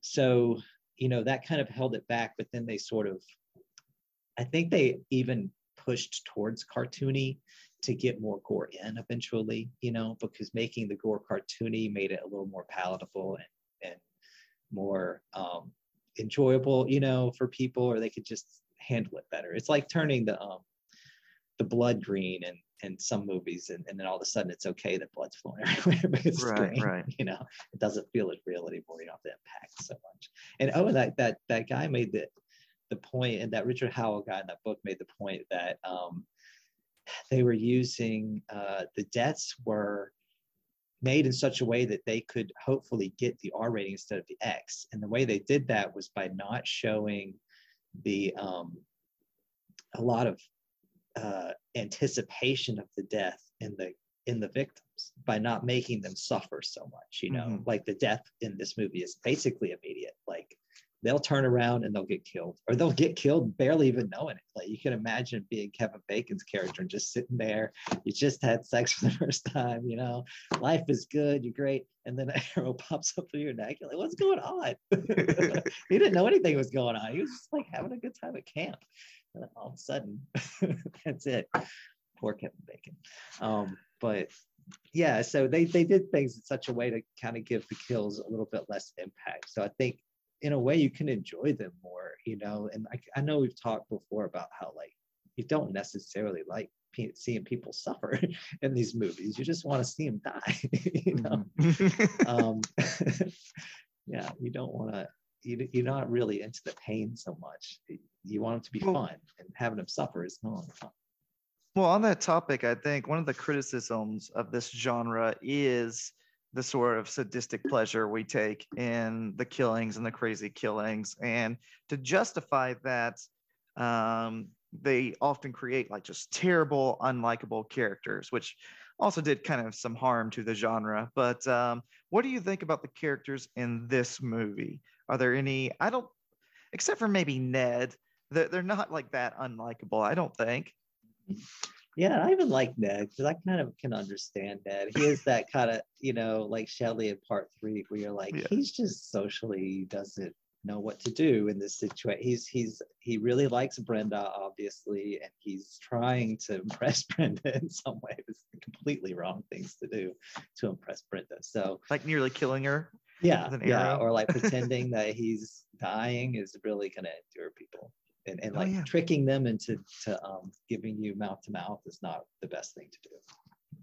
Speaker 2: so you know that kind of held it back, but then they sort of I think they even pushed towards cartoony to get more gore in eventually, you know, because making the gore cartoony made it a little more palatable and, and more um, enjoyable, you know, for people, or they could just handle it better. It's like turning the um, the blood green and in some movies, and, and then all of a sudden it's okay that blood's flowing everywhere because right, green, right. you know, it doesn't feel as real anymore. You don't have to impact so much. And oh, that that that guy made the the point, and that Richard Nowell guy in that book made the point that um, they were using uh, the deaths were made in such a way that they could hopefully get the R rating instead of the X. And the way they did that was by not showing the um, a lot of uh, anticipation of the death in the in the victims by not making them suffer so much. You know, mm-hmm. like the death in this movie is basically immediate. Like they'll turn around and they'll get killed or they'll get killed barely even knowing it like you can imagine being kevin bacon's character and just sitting there you just had sex for the first time you know life is good you're great and then an arrow pops up through your neck you're like what's going on he didn't know anything was going on he was just like having a good time at camp and all of a sudden that's it poor kevin bacon um, but yeah so they they did things in such a way to kind of give the kills a little bit less impact so i think in a way you can enjoy them more, you know. And I, I know we've talked before about how like you don't necessarily like seeing people suffer in these movies. You just want to see them die, you know. Mm-hmm. um, yeah, you don't want to. You, you're not really into the pain so much. You want them to be fun, and having them suffer is not fun.
Speaker 1: Well, on that topic, I think one of the criticisms of this genre is the sort of sadistic pleasure we take in the killings and the crazy killings. And to justify that, um, they often create like just terrible, unlikable characters, which also did kind of some harm to the genre. But um, what do you think about the characters in this movie? Are there any? I don't, except for maybe Ned, they're, they're not like that unlikable, I don't think.
Speaker 2: Yeah, I even like Ned because I kind of can understand Ned. He is that kind of, you know, like Shelly in part three, where you're like, yeah. he's just socially doesn't know what to do in this situation. He's he's he really likes Brenda, obviously, and he's trying to impress Brenda in some way. It's completely wrong things to do to impress Brenda. So
Speaker 1: like nearly killing her.
Speaker 2: Yeah, yeah, or like pretending that he's dying is really gonna endure people and, and oh, like oh, yeah. tricking them into to um, giving you mouth to mouth is not the best thing to do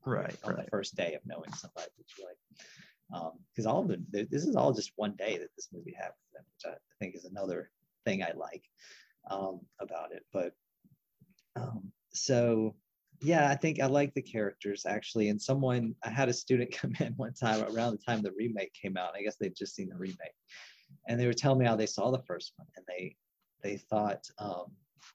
Speaker 1: right
Speaker 2: on
Speaker 1: right.
Speaker 2: the first day of knowing somebody that you like because um, all of them this is all just one day that this movie happened which i think is another thing i like um, about it but so yeah, I think I like the characters actually. And someone, I had a student come in one time around the time the remake came out. I guess they'd just seen the remake, and they were telling me how they saw the first one, and they they thought um,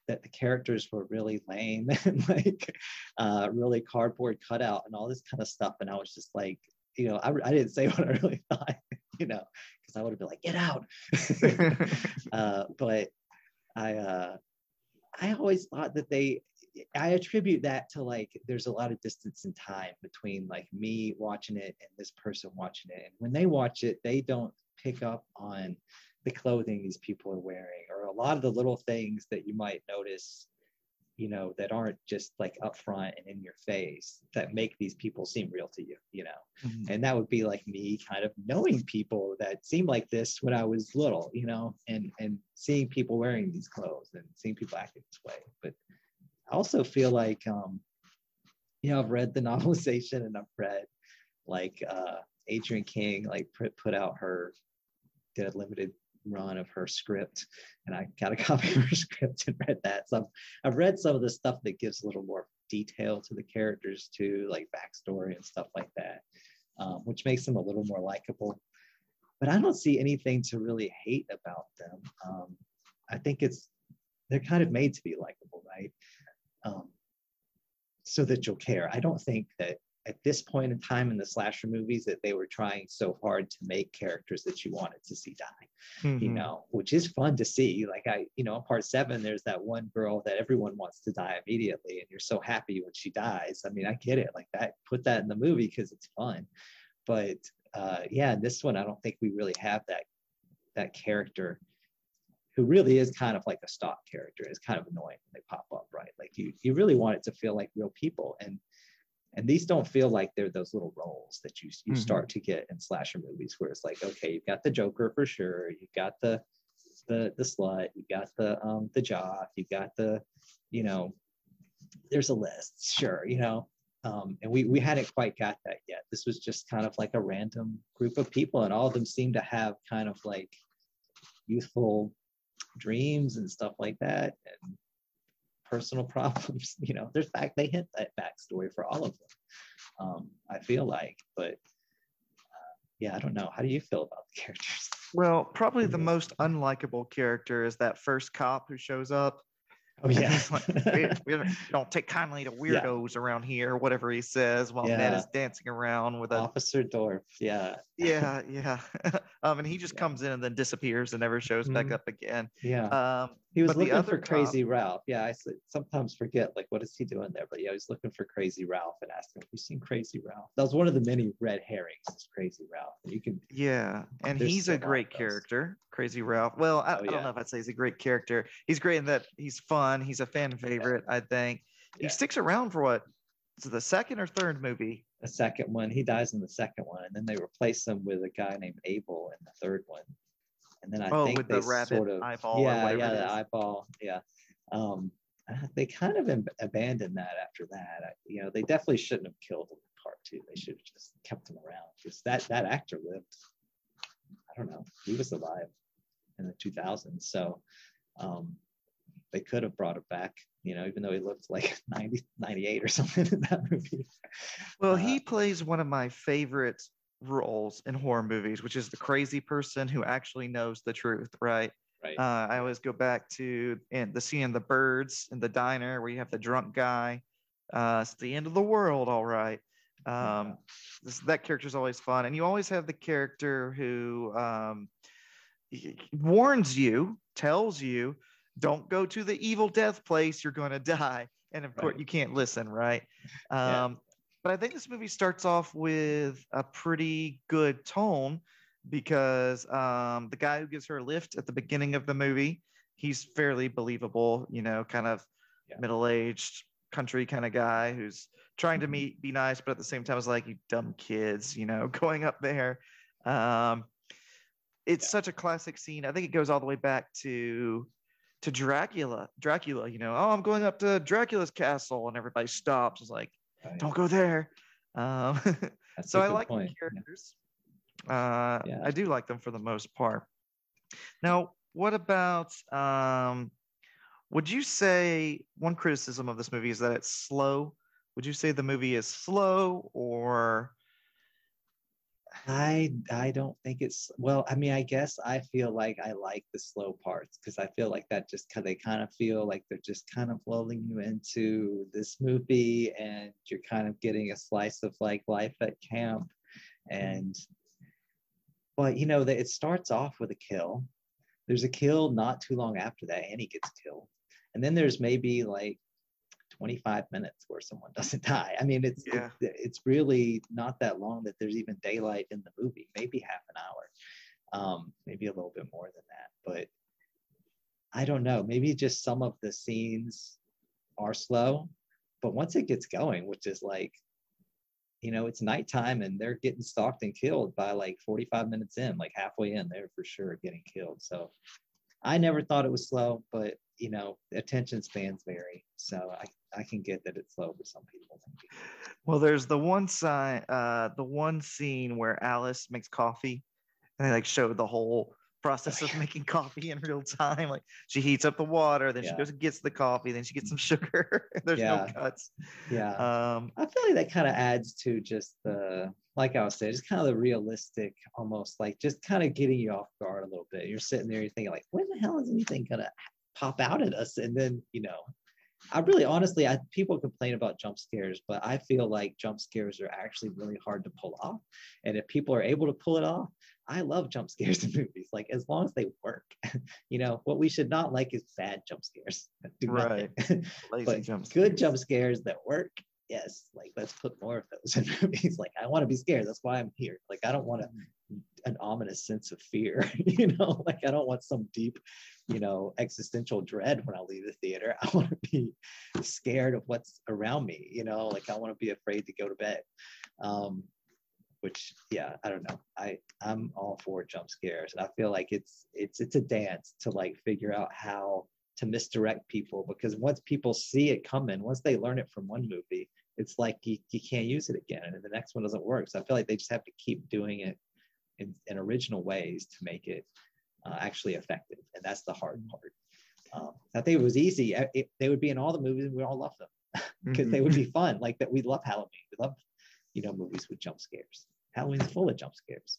Speaker 2: that the characters were really lame and like uh, really cardboard cutout and all this kind of stuff. And I was just like, you know, I, I didn't say what I really thought, you know, because I would have been like, get out. uh, but I, uh, I always thought that they, I attribute that to like, there's a lot of distance in time between like me watching it and this person watching it. And when they watch it, they don't pick up on the clothing these people are wearing or a lot of the little things that you might notice you know that aren't just like upfront and in your face that make these people seem real to you you know mm-hmm. and that would be like me kind of knowing people that seem like this when i was little you know and and seeing people wearing these clothes and seeing people acting this way but i also feel like um you know i've read the novelization and i've read like uh adrienne king like put, put out her did a limited run of her script and I got a copy of her script and read that. So I've, I've read some of the stuff that gives a little more detail to the characters too, like backstory and stuff like that, um, which makes them a little more likable. But I don't see anything to really hate about them. Um, I think it's they're kind of made to be likable, right? Um, so that you'll care. I don't think that at this point in time in the slasher movies that they were trying so hard to make characters that you wanted to see die mm-hmm. you know which is fun to see like i you know part seven there's that one girl that everyone wants to die immediately and you're so happy when she dies i mean i get it like that put that in the movie because it's fun but uh yeah this one i don't think we really have that that character who really is kind of like a stock character. It's kind of annoying when they pop up, right? Like you, you really want it to feel like real people. And and these don't feel like they're those little roles that you you mm-hmm. start to get in slasher movies where it's like okay you've got the joker for sure you've got the the the slut you got the um the jock you got the you know there's a list sure you know? Um, and we we hadn't quite got that yet. This was just kind of like a random group of people and all of them seem to have kind of like youthful dreams and stuff like that. And personal problems. You know, there's back they hit that backstory for all of them. Um, I feel like, but uh, yeah, I don't know. How do you feel about the characters?
Speaker 1: Well, probably the most unlikable character is that first cop who shows up
Speaker 2: Oh yeah.
Speaker 1: like, we, we, don't take kindly to weirdos yeah. around here, whatever he says, while yeah. Ned is dancing around with a
Speaker 2: Officer Dorff. Yeah.
Speaker 1: yeah, yeah. um, and he just yeah. comes in and then disappears and never shows mm-hmm. back up again.
Speaker 2: Yeah. Um, he was looking for Crazy cop, Ralph. Yeah, I sometimes forget like what is he doing there, but yeah, he's looking for Crazy Ralph and asking, "Have you seen Crazy Ralph?" That was one of the many red herrings. Is Crazy Ralph? You can.
Speaker 1: Yeah, and he's a great character, Crazy Ralph. Well, I, oh, I don't know if I'd say he's a great character. He's great in that he's fun. He's a fan favorite, I think. He sticks around for what? Is it the second or third movie?
Speaker 2: The second one. He dies in the second one, and then they replace him with a guy named Abel in the third one. And then I oh, think with they the rabbit sort of eyeball yeah yeah the eyeball. Yeah. Um, they kind of ab- abandoned that after that. I, you know they definitely shouldn't have killed him in part two. They should have just kept him around because that that actor lived. I don't know. He was alive in the 2000s so um, they could have brought him back you know even though he looked like 90 98 or something in that movie
Speaker 1: well uh, he plays one of my favorite roles in horror movies, which is the crazy person who actually knows the truth, right?
Speaker 2: Right.
Speaker 1: Uh, I always go back to in the scene in the birds in the diner where you have the drunk guy. Uh, it's the end of the world, all right. Um, yeah. this, that character is always fun, and you always have the character who um, warns you, tells you, "Don't go to the evil death place; you're going to die." And of right. course, you can't listen, right? Um, but I think this movie starts off with a pretty good tone because um, the guy who gives her a lift at the beginning of the movie, he's fairly believable, you know, kind of yeah. middle-aged country kind of guy who's trying to mm-hmm. meet, be nice, but at the same time is like, you dumb kids, you know, going up there. Um, it's yeah. such a classic scene. I think it goes all the way back to to Dracula. Dracula, you know, oh, I'm going up to Dracula's castle, and everybody stops. It's like, right. don't go there. Um, so I like point. the characters. Yeah. Uh, yeah. I do like them for the most part. Now, what about um, would you say one criticism of this movie is that it's slow? Would you say the movie is slow or
Speaker 2: I I don't think it's well. I mean, I guess I feel like I like the slow parts because I feel like that just kind they kind of feel like they're just kind of rolling you into this movie, and you're kind of getting a slice of like life at camp, and but you know that it starts off with a kill. There's a kill not too long after that, and he gets killed, and then there's maybe like 25 minutes where someone doesn't die. I mean, it's
Speaker 1: Yeah.
Speaker 2: it, it's really not that long that there's even daylight in the movie. Maybe half an hour, um, maybe a little bit more than that. But I don't know. Maybe just some of the scenes are slow, but once it gets going, which is like, you know, it's nighttime and they're getting stalked and killed by like 45 minutes in, like halfway in, they're for sure getting killed. So I never thought it was slow, but you know, attention spans vary. So I, I can get that it's slow for some people.
Speaker 1: well there's the one sign uh the one scene where Alice makes coffee and they like show the whole process of making coffee in real time. Like she heats up the water, then she goes and gets the coffee, then she gets some sugar. There's no cuts.
Speaker 2: Yeah.
Speaker 1: Um
Speaker 2: I feel like that kind of adds to just the, like I was saying, just kind of the realistic, almost like just kind of getting you off guard a little bit. You're sitting there, you're thinking like, when the hell is anything gonna pop out at us? And then, you know, I really honestly, I people complain about jump scares, but I feel like jump scares are actually really hard to pull off. And if people are able to pull it off, I love jump scares in movies. Like as long as they work, you know, what we should not like is bad jump scares. that do nothing.
Speaker 1: lazy
Speaker 2: but
Speaker 1: jump
Speaker 2: good jump scares that work yes like let's put more of those in movies. Like i want to be scared that's why i'm here. Like i don't want a, an ominous sense of fear you know? Like i don't want some deep you know existential dread when i leave the theater. I want to be scared of what's around me you know? Like i want to be afraid to go to bed. Um which yeah i don't know. I i'm all for jump scares and i feel like it's it's it's a dance to like figure out how to misdirect people because once people see it coming once they learn it from one movie it's like you, you can't use it again and the next one doesn't work so i feel like they just have to keep doing it in, in original ways to make it uh, actually effective and that's the hard part um, i think it was easy I- it, they would be in all the movies and we all love them because
Speaker 1: Mhm.
Speaker 2: they would be fun like that we love halloween we love you know movies with jump scares halloween's full of jump scares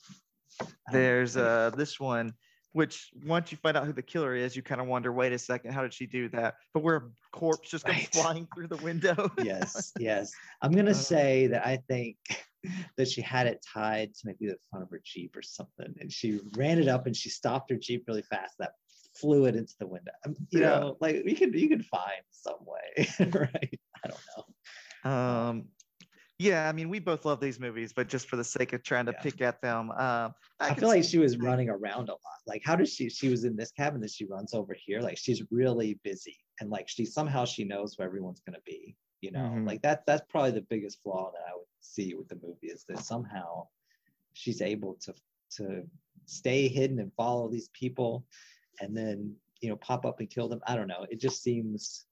Speaker 2: I don't know.
Speaker 1: There's uh this one, which once you find out who the killer is, you kind of wonder, wait a second, how did she do that? But where a corpse just
Speaker 2: Right.
Speaker 1: flying through the window.
Speaker 2: yes, yes. I'm gonna
Speaker 1: Uh,
Speaker 2: say that I think that she had it tied to maybe the front of her Jeep or something, and she ran it up and she stopped her Jeep really fast. That flew it into the window. Um, You
Speaker 1: Yeah.
Speaker 2: know, like you could you could find some way, right? I don't know.
Speaker 1: Um, yeah, I mean, we both love these movies, but just for the sake of trying to
Speaker 2: Yeah.
Speaker 1: pick at them, um,
Speaker 2: I,
Speaker 1: can
Speaker 2: feel like she was running around a lot. Like, how does she? She was in this cabin, that she runs over here. Like, she's really busy, and like she somehow she knows where everyone's gonna be. You know,
Speaker 1: Mhm.
Speaker 2: like that. That's probably the biggest flaw that I would see with the movie is that somehow she's able to to stay hidden and follow these people, and then you know pop up and kill them. I don't know. It just seems.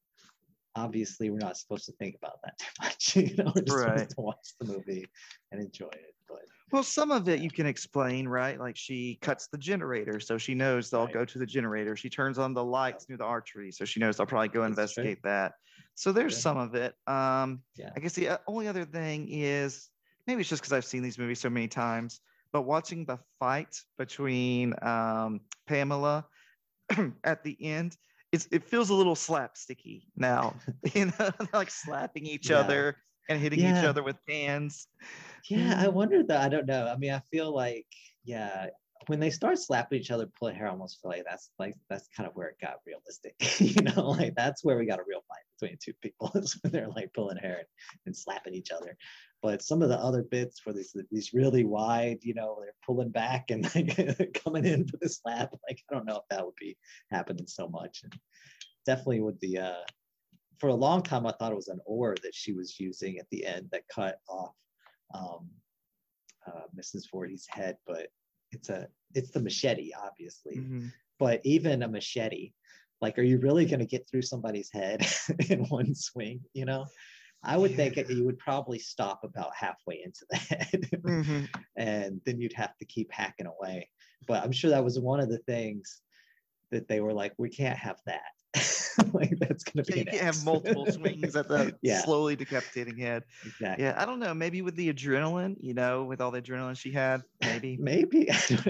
Speaker 2: Obviously, we're not supposed to think about that too much. You know, we're just
Speaker 1: Right.
Speaker 2: supposed to watch the movie and enjoy it. But
Speaker 1: Well, some of it you can explain, right? Like she cuts the generator, so she knows they'll
Speaker 2: Right.
Speaker 1: go to the generator. She turns on the lights near the archery, so she knows they'll probably go
Speaker 2: That's true.
Speaker 1: investigate that. So there's
Speaker 2: Yeah.
Speaker 1: some of it. Um,
Speaker 2: Yeah.
Speaker 1: I guess the uh, only other thing is maybe it's just because I've seen these movies so many times, but watching the fight between um, Pamela at the end, it's, it feels a little slapsticky now. you know, like slapping each
Speaker 2: Yeah.
Speaker 1: other and hitting each other with pans.
Speaker 2: Yeah, I mm. wonder that. I don't know. I mean, I feel like, yeah, when they start slapping each other, pulling hair, I almost feel like that's like that's kind of where it got realistic. you know, like that's where we got a real fight between two people is when they're like pulling hair and, and slapping each other. But some of the other bits where these these really wide, you know, they're pulling back and like coming in for the slap. Like I don't know if that would be happening so much. And definitely with the uh for a long time I thought it was an oar that she was using at the end that cut off um, uh, Mrs. Voorhees' head, but it's a it's the machete, obviously.
Speaker 1: Mhm.
Speaker 2: But even a machete, like, are you really going to get through somebody's head in one swing? You know, I would think
Speaker 1: Yeah.
Speaker 2: you would probably stop about halfway into the head,
Speaker 1: Mhm.
Speaker 2: and then you'd have to keep hacking away. But I'm sure that was one of the things that they were like, we can't have that. like that's gonna be
Speaker 1: you can't have multiple swings at the
Speaker 2: Yeah.
Speaker 1: slowly decapitating head.
Speaker 2: exactly.
Speaker 1: Yeah, I don't know. Maybe with the adrenaline, you know, with all the adrenaline she had, maybe.
Speaker 2: Maybe.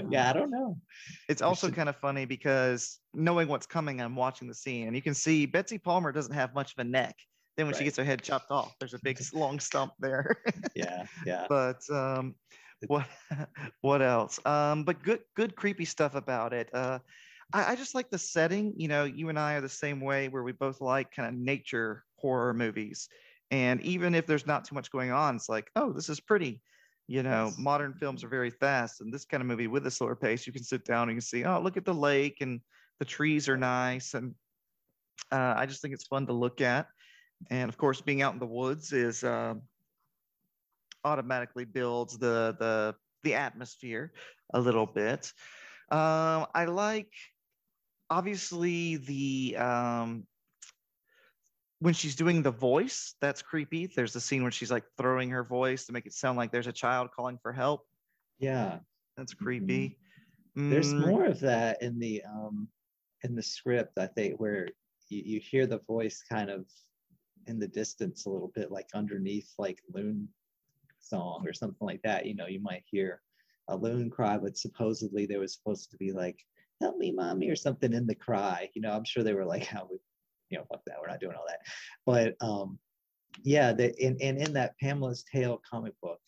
Speaker 2: yeah, I don't know.
Speaker 1: It's also
Speaker 2: should-
Speaker 1: kind of funny because knowing what's coming, I'm watching the scene, and you can see Betsy Palmer doesn't have much of a neck. Then when she gets her head chopped off, there's a big long stump there.
Speaker 2: Yeah, yeah.
Speaker 1: but um, what what else? Um, but good good creepy stuff about it. Uh, I, I just like the setting. You know, you and I are the same way, where we both like kind of nature horror movies. And even if there's not too much going on, it's like, oh, this is pretty. You know,
Speaker 2: Yes.
Speaker 1: modern films are very fast, and this kind of movie with a slower pace, you can sit down and you can see, oh, look at the lake and the trees are nice, and uh, I just think it's fun to look at. And of course, being out in the woods is um automatically builds the the the atmosphere a little bit. Um, I like obviously the um, when she's doing the voice. That's creepy. There's a scene where she's like throwing her voice to make it sound like there's a child calling for help.
Speaker 2: Yeah.
Speaker 1: That's creepy.
Speaker 2: There's
Speaker 1: Mm,
Speaker 2: more of that in the um in the script, I think, where you, you hear the voice kind of in the distance a little bit, like underneath like loon song or something like that. You know, you might hear a loon cry, but supposedly there was supposed to be like, help me, mommy, or something in the cry. You know, I'm sure they were like, how we, you know, fuck that, we're not doing all that. But um yeah, the and, and in that Pamela's Tale comic book,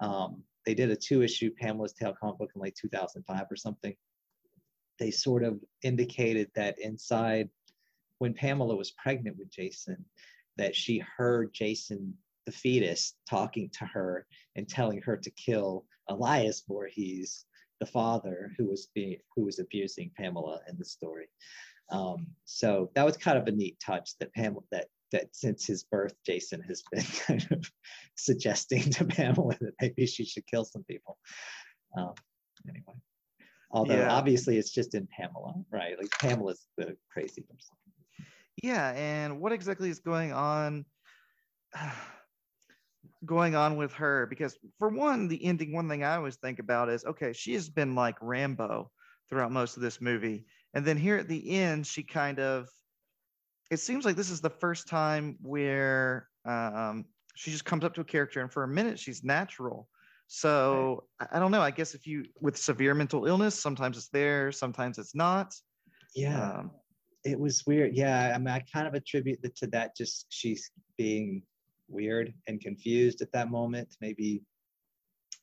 Speaker 2: um, they did a two issue Pamela's Tale comic book in like 2005 or something. They sort of indicated that inside, when Pamela was pregnant with Jason, that she heard Jason, the fetus, talking to her and telling her to kill Elias Voorhees, the father who was being who was abusing Pamela in the story. Um, so that was kind of a neat touch that Pamela that that since his birth, Jason has been kind of suggesting to Pamela that maybe she should kill some people. Um, anyway, although
Speaker 1: Yeah.
Speaker 2: obviously it's just in Pamela, right? Like Pamela's the crazy person.
Speaker 1: yeah, and what exactly is going on? going on with her because for one the ending one thing i always think about is okay she has been like rambo throughout most of this movie. And then here at the end she kind of it seems like this is the first time where um, she just comes up to a character and for a minute she's natural. So I, I don't know. I guess if you with severe mental illness sometimes it's there sometimes it's not.
Speaker 2: Yeah,
Speaker 1: um,
Speaker 2: it was weird. Yeah, I mean, I kind of attribute it to that just she's being weird and confused at that moment. Maybe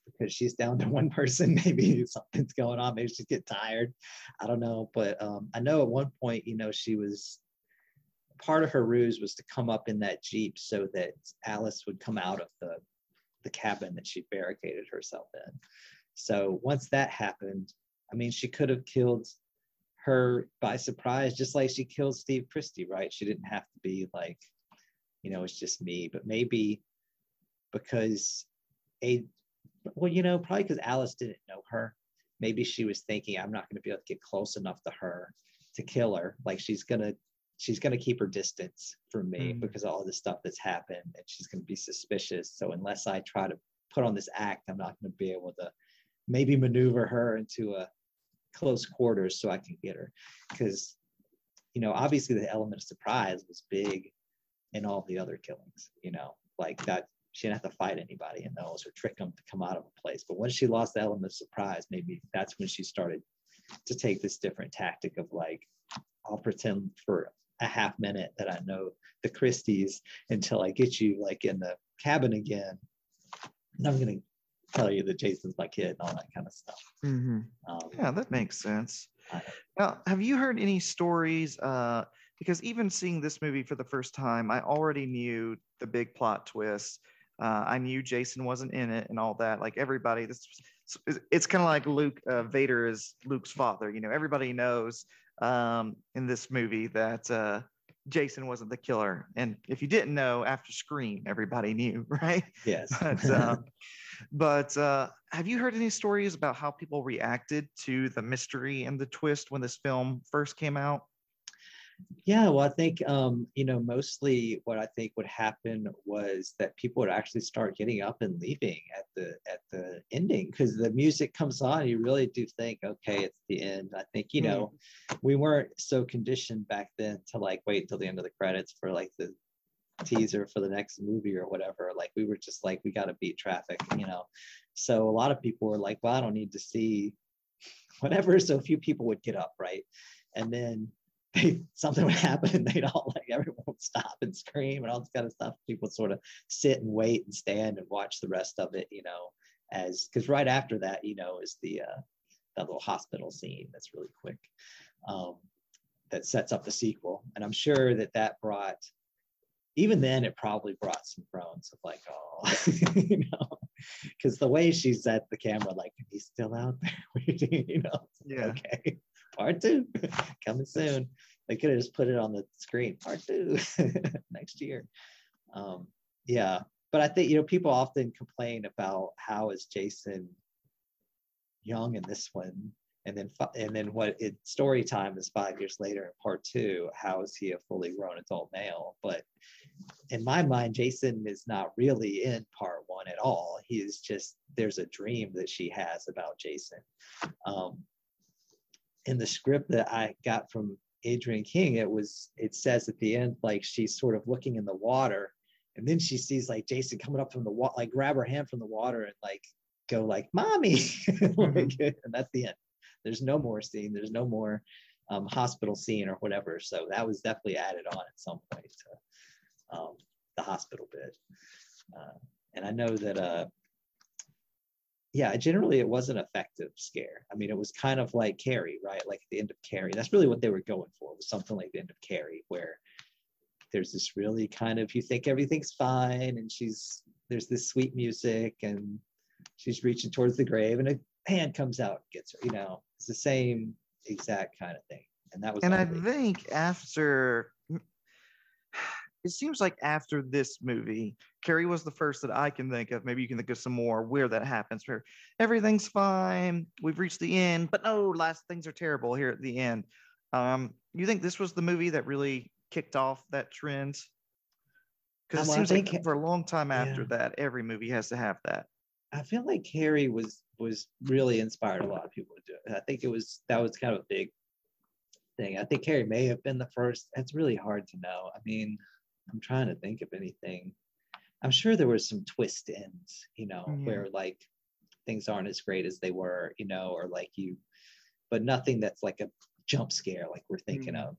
Speaker 2: because she's down to one person, maybe something's going on. Maybe she's get tired. I don't know, but um, I know at one point, you know, she was part of her ruse was to come up in that jeep so that Alice would come out of the the cabin that she barricaded herself in. So once that happened, I mean, she could have killed her by surprise, just like she killed Steve Christy, right? She didn't have to be like, you know, it's just me, but maybe because a well, you know, probably because Alice didn't know her. Maybe she was thinking, I'm not going to be able to get close enough to her to kill her. Like she's gonna she's gonna keep her distance from me
Speaker 1: Mm.
Speaker 2: because of all the stuff that's happened, and she's gonna be suspicious. So unless I try to put on this act, I'm not going to be able to maybe maneuver her into a close quarters so I can get her. Because, you know, obviously the element of surprise was big in all the other killings, you know, like that she didn't have to fight anybody in those or trick them to come out of a place. But once she lost the element of surprise, maybe that's when she started to take this different tactic of like, I'll pretend for a half minute that I know the Christys until I get you like in the cabin again. And I'm gonna tell you that Jason's my kid and all that kind of stuff. Um,
Speaker 1: yeah that makes sense Now, have you heard any stories? Uh, because even seeing this movie for the first time, I already knew the big plot twist. Uh, I knew Jason wasn't in it and all that. Like everybody, this it's, it's kind of like Luke uh, Vader is Luke's father. You know, everybody knows um, in this movie that uh, Jason wasn't the killer. And if you didn't know, after Scream, everybody knew, right?
Speaker 2: yes.
Speaker 1: But, um, but uh, have you heard any stories about how people reacted to the mystery and the twist when this film first came out?
Speaker 2: Yeah, well, I think um, you know mostly what I think would happen was that people would actually start getting up and leaving at the at the ending because the music comes on. You really do think, okay, it's the end. I think you know mm. we weren't so conditioned back then to like wait till the end of the credits for like the teaser for the next movie or whatever. Like we were just like we got to beat traffic, you know. So a lot of people were like, well, I don't need to see whatever. So a few people would get up, right, and then they, something would happen and they'd all like everyone would stop and scream and all this kind of stuff. People sort of sit and wait and stand and watch the rest of it, you know, as because right after that, you know, is the uh, that little hospital scene that's really quick um, that sets up the sequel. And I'm sure that that brought even then it probably brought some groans of like, oh, you know, because the way she's at the camera, like, he's still out there waiting, you know,
Speaker 1: yeah,
Speaker 2: okay, part two coming soon. They could have just put it on the screen, part two next year. Um, yeah, but I think you know people often complain about how is Jason young in this one, and then and then what it story time is five years later in part two. How is he a fully grown adult male? But in my mind, Jason is not really in part one at all. He is just there's a dream that she has about Jason. Um, in the script that I got from Adrienne King, it was it says at the end like she's sort of looking in the water, and then she sees like Jason coming up from the water, like grab her hand from the water and like go like "mommy," mm-hmm. and that's the end. There's no more scene. There's no more um, hospital scene or whatever. So that was definitely added on at some point to um, the hospital bit. Uh, and I know that uh, yeah, generally it was an effective scare. I mean, it was kind of like Carrie, right? Like at the end of Carrie. That's really what they were going for, was something like the end of Carrie, where there's this really kind of you think everything's fine, and she's there's this sweet music, and she's reaching towards the grave, and a hand comes out and gets her. You know, it's the same exact kind of thing. And that was.
Speaker 1: And I think after it seems like after this movie, Carrie was the first that I can think of. Maybe you can think of some more where that happens, where everything's fine, we've reached the end, but no, last things are terrible here at the end. Um, you think this was the movie that really kicked off that trend? Because it seems think, like for a long time after yeah. that, every movie has to have that.
Speaker 2: I feel like Carrie was was really inspired a lot of people to do it. I think it was that was kind of a big thing. I think Carrie may have been the first. It's really hard to know. I mean, I'm trying to think of anything. I'm sure there was some twist ends, you know, mm-hmm. where like things aren't as great as they were, you know, or like you, but nothing that's like a jump scare like we're thinking mm-hmm. of.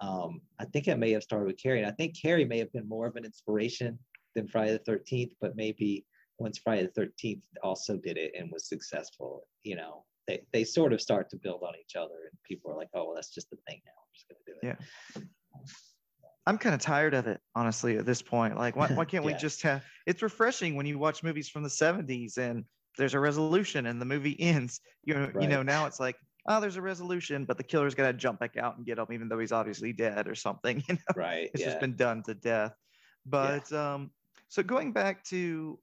Speaker 2: Um, I think it may have started with Carrie. And I think Carrie may have been more of an inspiration than Friday the 13th, but maybe once Friday the 13th also did it and was successful, you know, they, they sort of start to build on each other and people are like, oh, well, that's just the thing now. I'm just going to do
Speaker 1: it. Yeah. I'm kind of tired of it, honestly, at this point. Like, why, why can't yeah. we just have it's refreshing when you watch movies from the 70s and there's a resolution and the movie ends. You know, right. you know, now it's like, oh, there's a resolution, but the killer's gonna jump back out and get him, even though he's obviously dead or something. You know,
Speaker 2: right?
Speaker 1: It's yeah. just been done to death. But yeah. um, so going back to,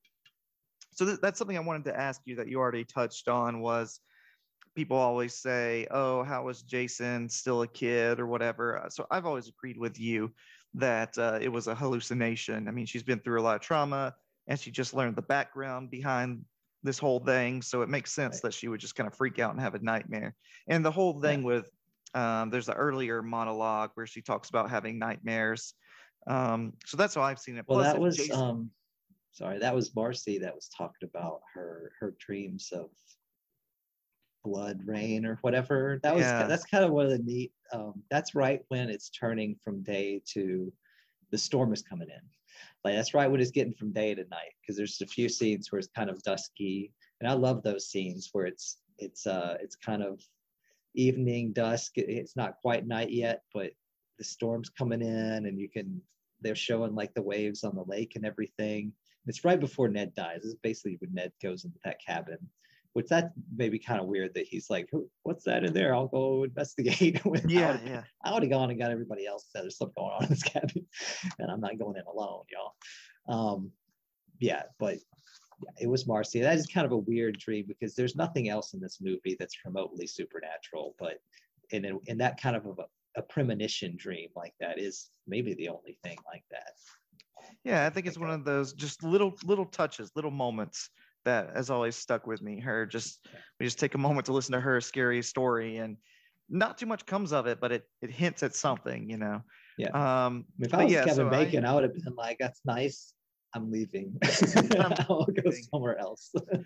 Speaker 1: so th- that's something I wanted to ask you that you already touched on was people always say, "Oh, how was Jason still a kid or whatever?" Uh, so I've always agreed with you that uh, it was a hallucination. I mean, she's been through a lot of trauma, and she just learned the background behind this whole thing, so it makes sense right. that she would just kind of freak out and have a nightmare. And the whole thing yeah. with um, there's the earlier monologue where she talks about having nightmares. Um, so that's how I've seen it.
Speaker 2: Well, Plus, that was Jason- um, sorry, that was Marcy that was talking about her her dreams of blood rain or whatever. That was yeah. that's kind of one of the neat um, that's right when it's turning from day to the storm is coming in. Like that's right when it's getting from day to night because there's a few scenes where it's kind of dusky and i love those scenes where it's it's uh it's kind of evening dusk it's not quite night yet but the storm's coming in and you can they're showing like the waves on the lake and everything. It's right before ned dies. Is basically when ned goes into that cabin which that may be kind of weird that he's like, what's that in there? I'll go investigate.
Speaker 1: yeah, I yeah.
Speaker 2: I would have gone and got everybody else said there's something going on in this cabin, and I'm not going in alone, y'all. Um, yeah, but yeah, it was Marcy. That is kind of a weird dream because there's nothing else in this movie that's remotely supernatural, but in in that kind of a a premonition dream like that is maybe the only thing like that.
Speaker 1: Yeah, I think it's one of those just little little touches, little moments that has always stuck with me. Her just we just take a moment to listen to her scary story and not too much comes of it, but it it hints at something, you know.
Speaker 2: Yeah.
Speaker 1: Um
Speaker 2: If I was
Speaker 1: yeah,
Speaker 2: Kevin
Speaker 1: so
Speaker 2: Bacon, I, would have been like, "That's nice. I'm leaving. I'll go somewhere else." if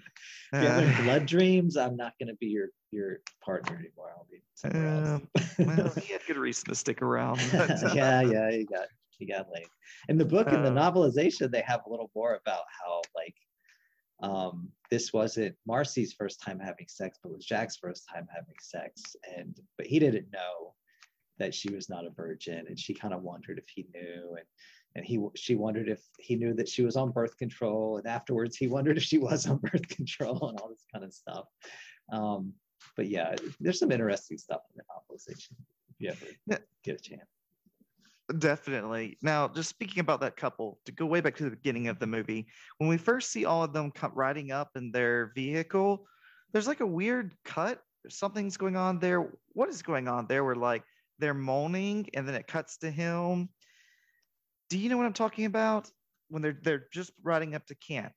Speaker 1: uh,
Speaker 2: you're having blood dreams, I'm not going to be your your partner anymore. I'll be somewhere else.
Speaker 1: well, he had good reason to stick around. but, uh,
Speaker 2: yeah, yeah, he got he got laid. In the book, in the
Speaker 1: Uh,
Speaker 2: novelization, they have a little more about how like um this wasn't Marcy's first time having sex, but was Jack's first time having sex, and but he didn't know that she was not a virgin, and she kind of wondered if he knew, and and he she wondered if he knew that she was on birth control, and afterwards he wondered if she was on birth control and all this kind of stuff. Um, but yeah, there's some interesting stuff in the novelization if you ever get a chance.
Speaker 1: Definitely. Now, just speaking about that couple, to go way back to the beginning of the movie, when we first see all of them come riding up in their vehicle, there's like a weird cut. Something's going on there. What is going on there? Where like they're moaning, and then it cuts to him. Do you know what I'm talking about? When they're they're just riding up to camp.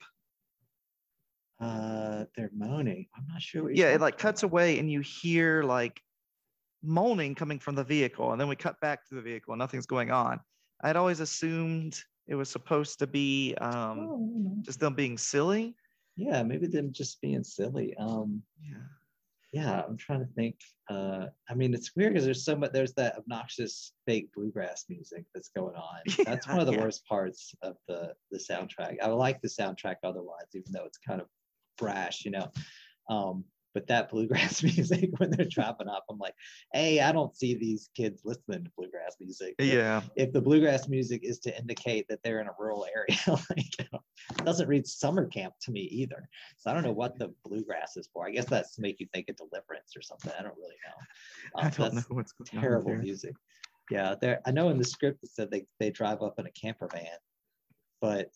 Speaker 2: Uh, they're moaning. I'm not sure.
Speaker 1: Yeah, it like cuts
Speaker 2: about.
Speaker 1: away, and you hear like moaning coming from the vehicle, and then we cut back to the vehicle, and nothing's going on. I'd always assumed it was supposed to be um,
Speaker 2: Oh, I don't know.
Speaker 1: just them being silly.
Speaker 2: Yeah, maybe them just being silly. Um,
Speaker 1: Yeah.
Speaker 2: yeah, I'm trying to think. Uh, I mean, it's weird because there's so much. There's that obnoxious fake bluegrass music that's going on. That's one of the
Speaker 1: Yeah.
Speaker 2: worst parts of the the soundtrack. I like the soundtrack otherwise, even though it's kind of brash, you know. Um, but that bluegrass music when they're dropping off, I'm like, hey, I don't see these kids listening to bluegrass music.
Speaker 1: Yeah.
Speaker 2: if the bluegrass music is to indicate that they're in a rural area, like you know, it doesn't read summer camp to me either. So I don't know what the bluegrass is for. I guess that's to make you think of deliverance or something. I don't really know.
Speaker 1: I
Speaker 2: Um,
Speaker 1: don't know what's going on.
Speaker 2: terrible
Speaker 1: there.
Speaker 2: music. Yeah, there. I know in the script it said they they drive up in a camper van, but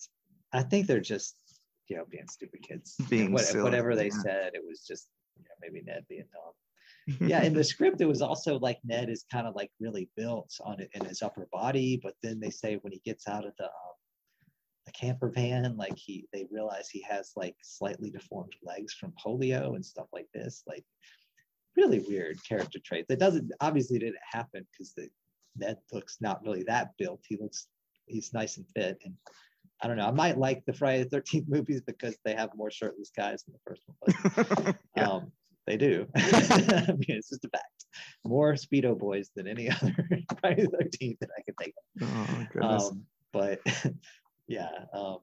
Speaker 2: I think they're just you know being stupid kids.
Speaker 1: Being
Speaker 2: What- whatever they
Speaker 1: yeah.
Speaker 2: said, it was just you know, maybe Ned being dumb. Yeah in the script it was also like ned is kind of like really built on it in his upper body but then they say when he gets out of the um, the camper van like he they realize he has like slightly deformed legs from polio and stuff like this like really weird character traits. That doesn't obviously didn't happen because the ned looks not really that built. He looks he's nice and fit and I don't know. I might like the Friday the 13th movies because they have more shirtless guys than the first one. But
Speaker 1: Yeah.
Speaker 2: um, they do. I mean, it's just a fact. More Speedo boys than any other Friday the 13th that I could think
Speaker 1: oh
Speaker 2: of.
Speaker 1: goodness.
Speaker 2: Um, but yeah, um,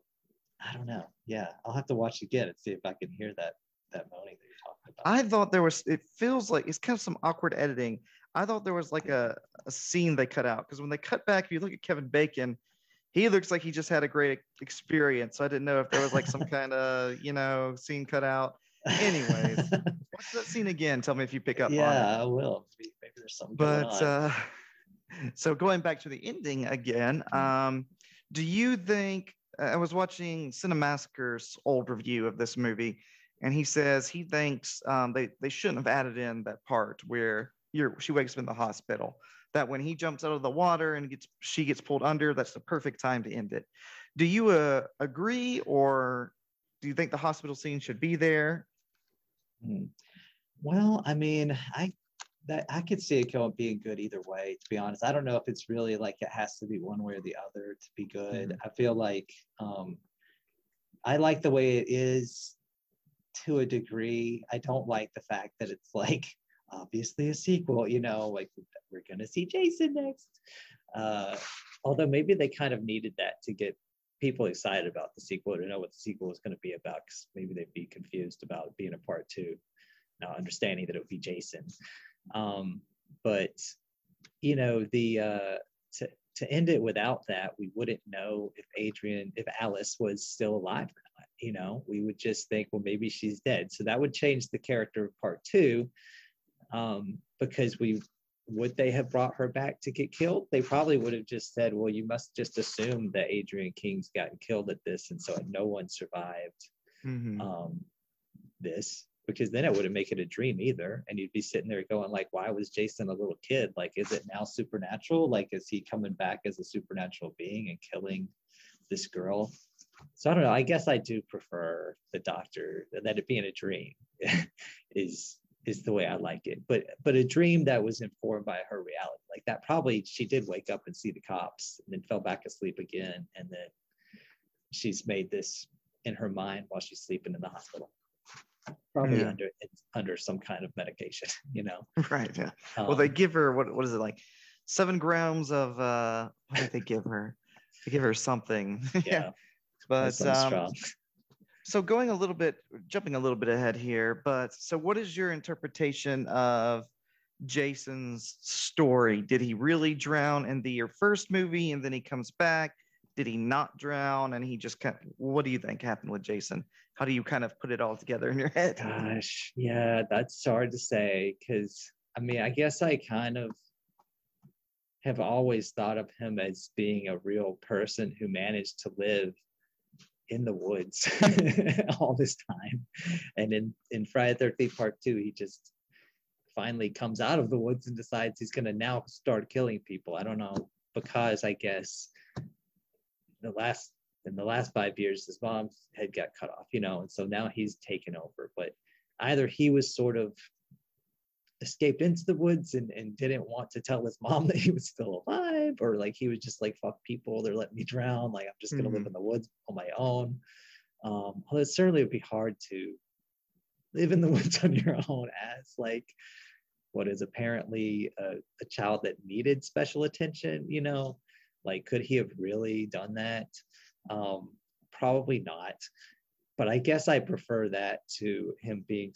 Speaker 2: I don't know. Yeah, I'll have to watch again and see if I can hear that that moaning that you're talking about.
Speaker 1: I thought there was. It feels like it's kind of some awkward editing. I thought there was like a, a scene they cut out because when they cut back, if you look at Kevin Bacon, he looks like he just had a great experience. So I didn't know if there was like some kind of you know scene cut out. anyways, Watch that scene again. Tell me if you pick up on it.
Speaker 2: yeah, I will. Maybe, maybe there's something
Speaker 1: but uh, so going back to the ending again um, do you think i was watching cinemassacre's old review of this movie and he says he thinks um, they, they shouldn't have added in that part where you're, she wakes up in the hospital that when he jumps out of the water and gets she gets pulled under that's the perfect time to end it do you uh, agree or do you think the hospital scene should be there
Speaker 2: Hmm. Well, I mean, I that I could see it going being good either way. To be honest, I don't know if it's really like it has to be one way or the other to be good. I feel like um, I like the way it is to a degree. I don't like the fact that it's like obviously a sequel. You know, like we're gonna see Jason next. Uh, although maybe they kind of needed that to get people excited about the sequel to know what the sequel was going to be about because maybe they'd be confused about being a part two now understanding that it would be jason um, but you know the uh, to, to end it without that we wouldn't know if Adrienne if alice was still alive or not you know we would just think well maybe she's dead so that would change the character of part two um, because we would they have brought her back to get killed? They probably would have just said, well, you must just assume that Adrienne King's gotten killed at this, and so no one survived
Speaker 1: Mhm.
Speaker 2: um, this because then it wouldn't make it a dream either. And you'd be sitting there going, like, why was Jason a little kid? Like, is it now supernatural? Like, is he coming back as a supernatural being and killing this girl? So I don't know. I guess I do prefer the doctor that it being a dream is is the way I like it. But but a dream that was informed by her reality. Like that probably she did wake up and see the cops and then fell back asleep again. And then she's made this in her mind while she's sleeping in the hospital probably yeah. under under some kind of medication you know
Speaker 1: right yeah um, well they um, give her what what is it like seven grams of uh what did they give her they give her something yeah but um, so going a little bit jumping a little bit ahead here but so what is your interpretation of jason's story? Did he really drown in the your first movie and then he comes back? Did he not drown and he just kind of, what do you think happened with jason? How do you kind of put it all together in your head?
Speaker 2: Gosh yeah that's hard to say because i mean i guess i kind of have always thought of him as being a real person who managed to live in the woods all this time. And in in friday 13th part two he just finally comes out of the woods and decides he's going to now start killing people. I don't know because i guess the last in the last five years his mom's head got cut off you know and so now he's taken over. But either he was sort of escaped into the woods and, and didn't want to tell his mom that he was still alive or like he was just like fuck people they're letting me drown like i'm just gonna mm-hmm. live in the woods on my own um well it certainly would be hard to live in the woods on your own as like what is apparently a, a child that needed special attention you know like, could he have really done that? Um, probably not. But I guess I prefer that to him being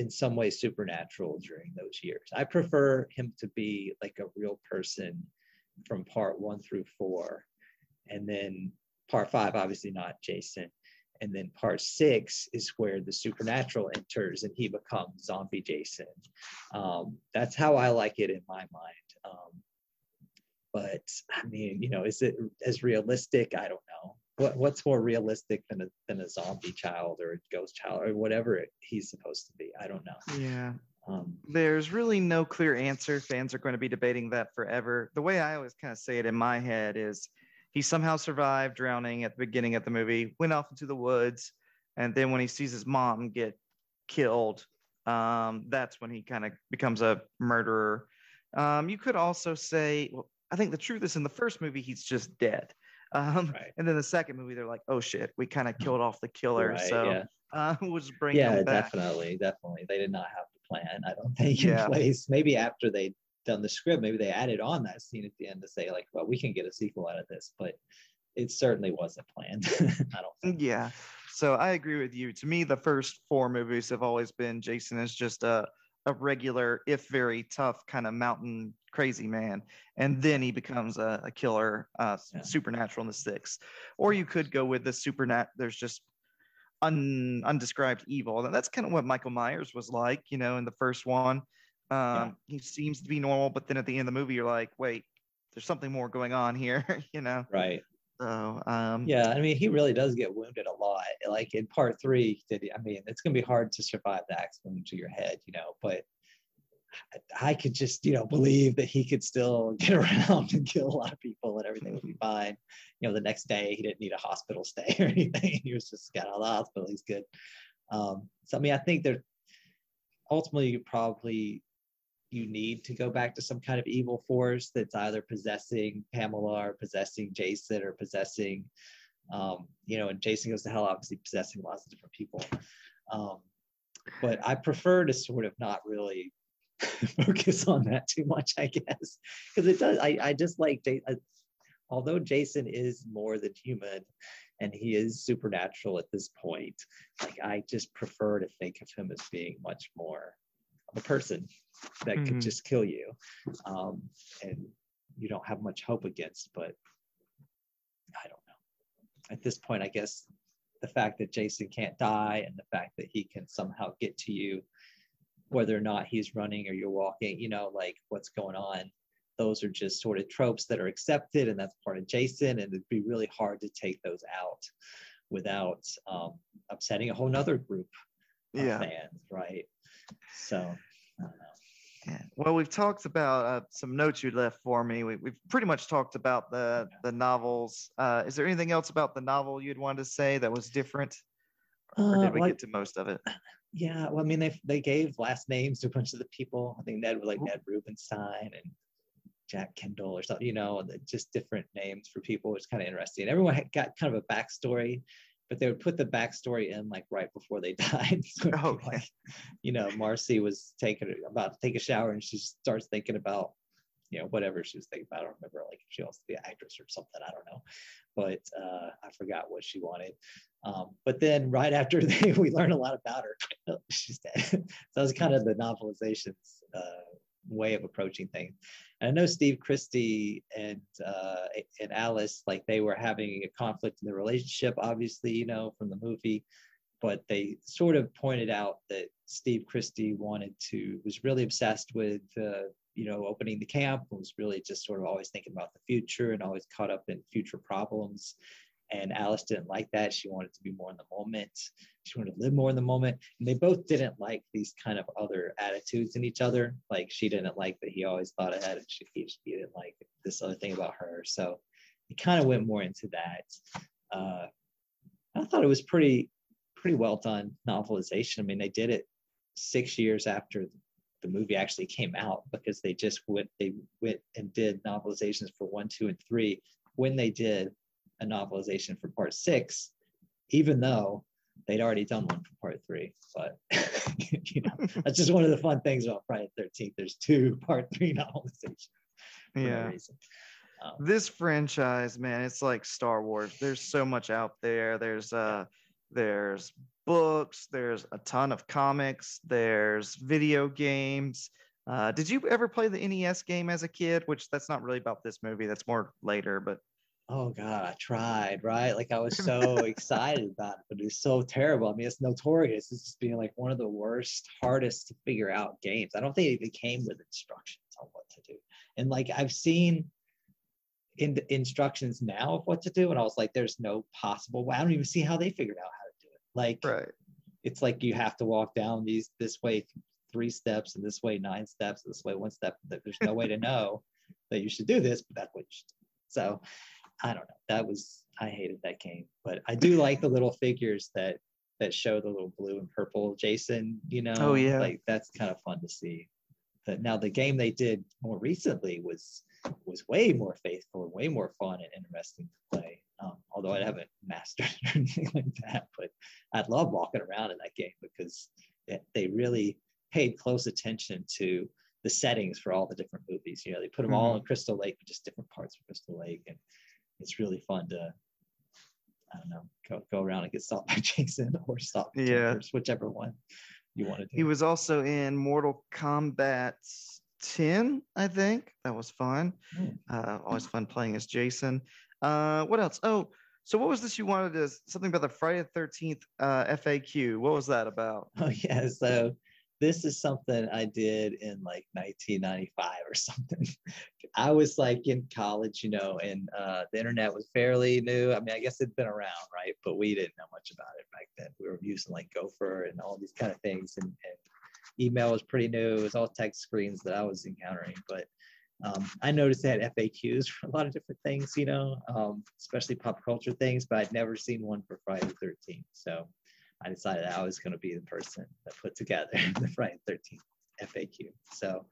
Speaker 2: in some way supernatural during those years. I prefer him to be like a real person from part one through four. And then part five, obviously not Jason. And then part six is where the supernatural enters and he becomes zombie Jason. Um, that's how I like it in my mind. Um, but I mean, you know, is it as realistic? I don't know. What what's more realistic than a than a zombie child or a ghost child or whatever he's supposed to be? I don't know.
Speaker 1: Yeah. Um, There's really no clear answer. Fans are going to be debating that forever. The way I always kind of say it in my head is he somehow survived drowning at the beginning of the movie, went off into the woods, and then when he sees his mom get killed, um, that's when he kind of becomes a murderer. Um, you could also say, well, I think the truth is in the first movie he's just dead. Um, right. And then the second movie they're like, oh shit, we kind of killed off the killer. Right, so yeah. uh, we'll just bring
Speaker 2: yeah,
Speaker 1: him
Speaker 2: back. definitely, definitely. They did not have the plan. I don't think in yeah. place. Maybe after they done the script, maybe they added on that scene at the end to say like, well, we can get a sequel out of this, but it certainly wasn't planned. I don't. Think.
Speaker 1: Yeah. So I agree with you. To me, the first four movies have always been Jason is just a a regular, if very tough, kind of mountain crazy man, and then he becomes a, a killer, uh, yeah. supernatural in the sixth. Or you could go with the supernat. There's just un, undescribed evil, and that's kind of what Michael Myers was like, you know, in the first one. Um, yeah. He seems to be normal, but then at the end of the movie, you're like, wait, there's something more going on here, you know?
Speaker 2: Right.
Speaker 1: So um,
Speaker 2: yeah, I mean, he really does get wounded a lot. Like in part three, did he, I mean, it's gonna be hard to survive the axe wound to your head, you know. But I could just, you know, believe that he could still get around and kill a lot of people and everything would be fine. You know, the next day he didn't need a hospital stay or anything. He was just got out of the hospital. He's good. Um, so I mean, I think there ultimately you probably you need to go back to some kind of evil force that's either possessing Pamela or possessing Jason or possessing, um, you know, and Jason goes to hell, obviously possessing lots of different people. Um, but I prefer to sort of not really focus on that too much, I guess, because it does. I, I just like, uh, although Jason is more than human and he is supernatural at this point, like I just prefer to think of him as being much more a person that mm-hmm. could just kill you um, and you don't have much hope against but i don't know at this point i guess the fact that jason can't die and the fact that he can somehow get to you whether or not he's running or you're walking you know like what's going on those are just sort of tropes that are accepted and that's part of jason and it'd be really hard to take those out without um, upsetting a whole nother group
Speaker 1: yeah.
Speaker 2: fans, right? So
Speaker 1: yeah. Well, we've talked about uh, some notes you left for me. We, have pretty much talked about the the novels. Uh, is there anything else about the novel you'd want to say that was different, or did uh, we like, get to most of it?
Speaker 2: Yeah, well, I mean, they they gave last names to a bunch of the people. I think Ned was like Ned Rubenstein and Jack Kendall or something. You know, just different names for people. It's kind of interesting. Everyone got kind of a backstory but they would put the backstory in like right before they died. so oh, like, you know, Marcy was taking about to take a shower and she starts thinking about, you know, whatever she was thinking about. I don't remember, like she wants to be an actress or something. I don't know, but uh, I forgot what she wanted. Um, but then right after they, we learn a lot about her. She's dead. so that was kind of the novelizations uh, way of approaching things. And I know Steve Christy and uh, and Alice, like they were having a conflict in the relationship, obviously, you know, from the movie. But they sort of pointed out that Steve Christy wanted to was really obsessed with uh, you know opening the camp, was really just sort of always thinking about the future and always caught up in future problems. And Alice didn't like that. She wanted to be more in the moment. She wanted to live more in the moment. And they both didn't like these kind of other attitudes in each other. Like she didn't like that he always thought ahead and she, he, didn't like this other thing about her. So it kind of went more into that. Uh, I thought it was pretty, pretty well done novelization. I mean, they did it six years after the movie actually came out because they just went, they went and did novelizations for one, two, and three when they did a novelization for part six, even though they'd already done one for part three. But you know, that's just one of the fun things about Friday the 13th. There's two part three novelizations.
Speaker 1: yeah. Um, this franchise, man, it's like Star Wars. There's so much out there. There's uh there's books, there's a ton of comics, there's video games. Uh, did you ever play the NES game as a kid? Which that's not really about this movie. That's more later, but
Speaker 2: oh god i tried right? Like i was so excited about it but it's so terrible. I mean it's notorious. It's just being like one of the worst hardest to figure out games. I don't think it even came with instructions on what to do. And like i've seen in the instructions now of what to do and i was like there's no possible way. I don't even see how they figured out how to do it. Like
Speaker 1: right.
Speaker 2: it's like you have to walk down these this way three steps and this way nine steps this way one step there's no way to know that you should do this but that's what you should do. So I don't know. That was I hated that game, but I do like the little figures that that show the little blue and purple Jason. You know,
Speaker 1: oh yeah,
Speaker 2: like that's kind of fun to see. But now the game they did more recently was was way more faithful and way more fun and interesting to play. Um, although I haven't mastered it or anything like that, but I'd love walking around in that game because it, they really paid close attention to the settings for all the different movies. You know, they put them mm-hmm. all in Crystal Lake, but just different parts of Crystal Lake, and it's really fun to I don't know go, go around and get stopped by Jason or stop yeah whichever one you want to do.
Speaker 1: He was also in Mortal Kombat 10, I think. That was fun. Mm. Uh, always fun playing as Jason. Uh, what else? Oh, so what was this you wanted to something about the Friday the 13th uh, FAQ? What was that about?
Speaker 2: Oh yeah, so this is something I did in like 1995 or something. I was like in college, you know, and uh, the internet was fairly new. I mean, I guess it'd been around, right? But we didn't know much about it back then. We were using like Gopher and all these kind of things, and, and email was pretty new. It was all text screens that I was encountering, but um, I noticed they had FAQs for a lot of different things, you know, um, especially pop culture things, but I'd never seen one for Friday the 13th. So I decided I was going to be the person that put together the Friday 13th FAQ. So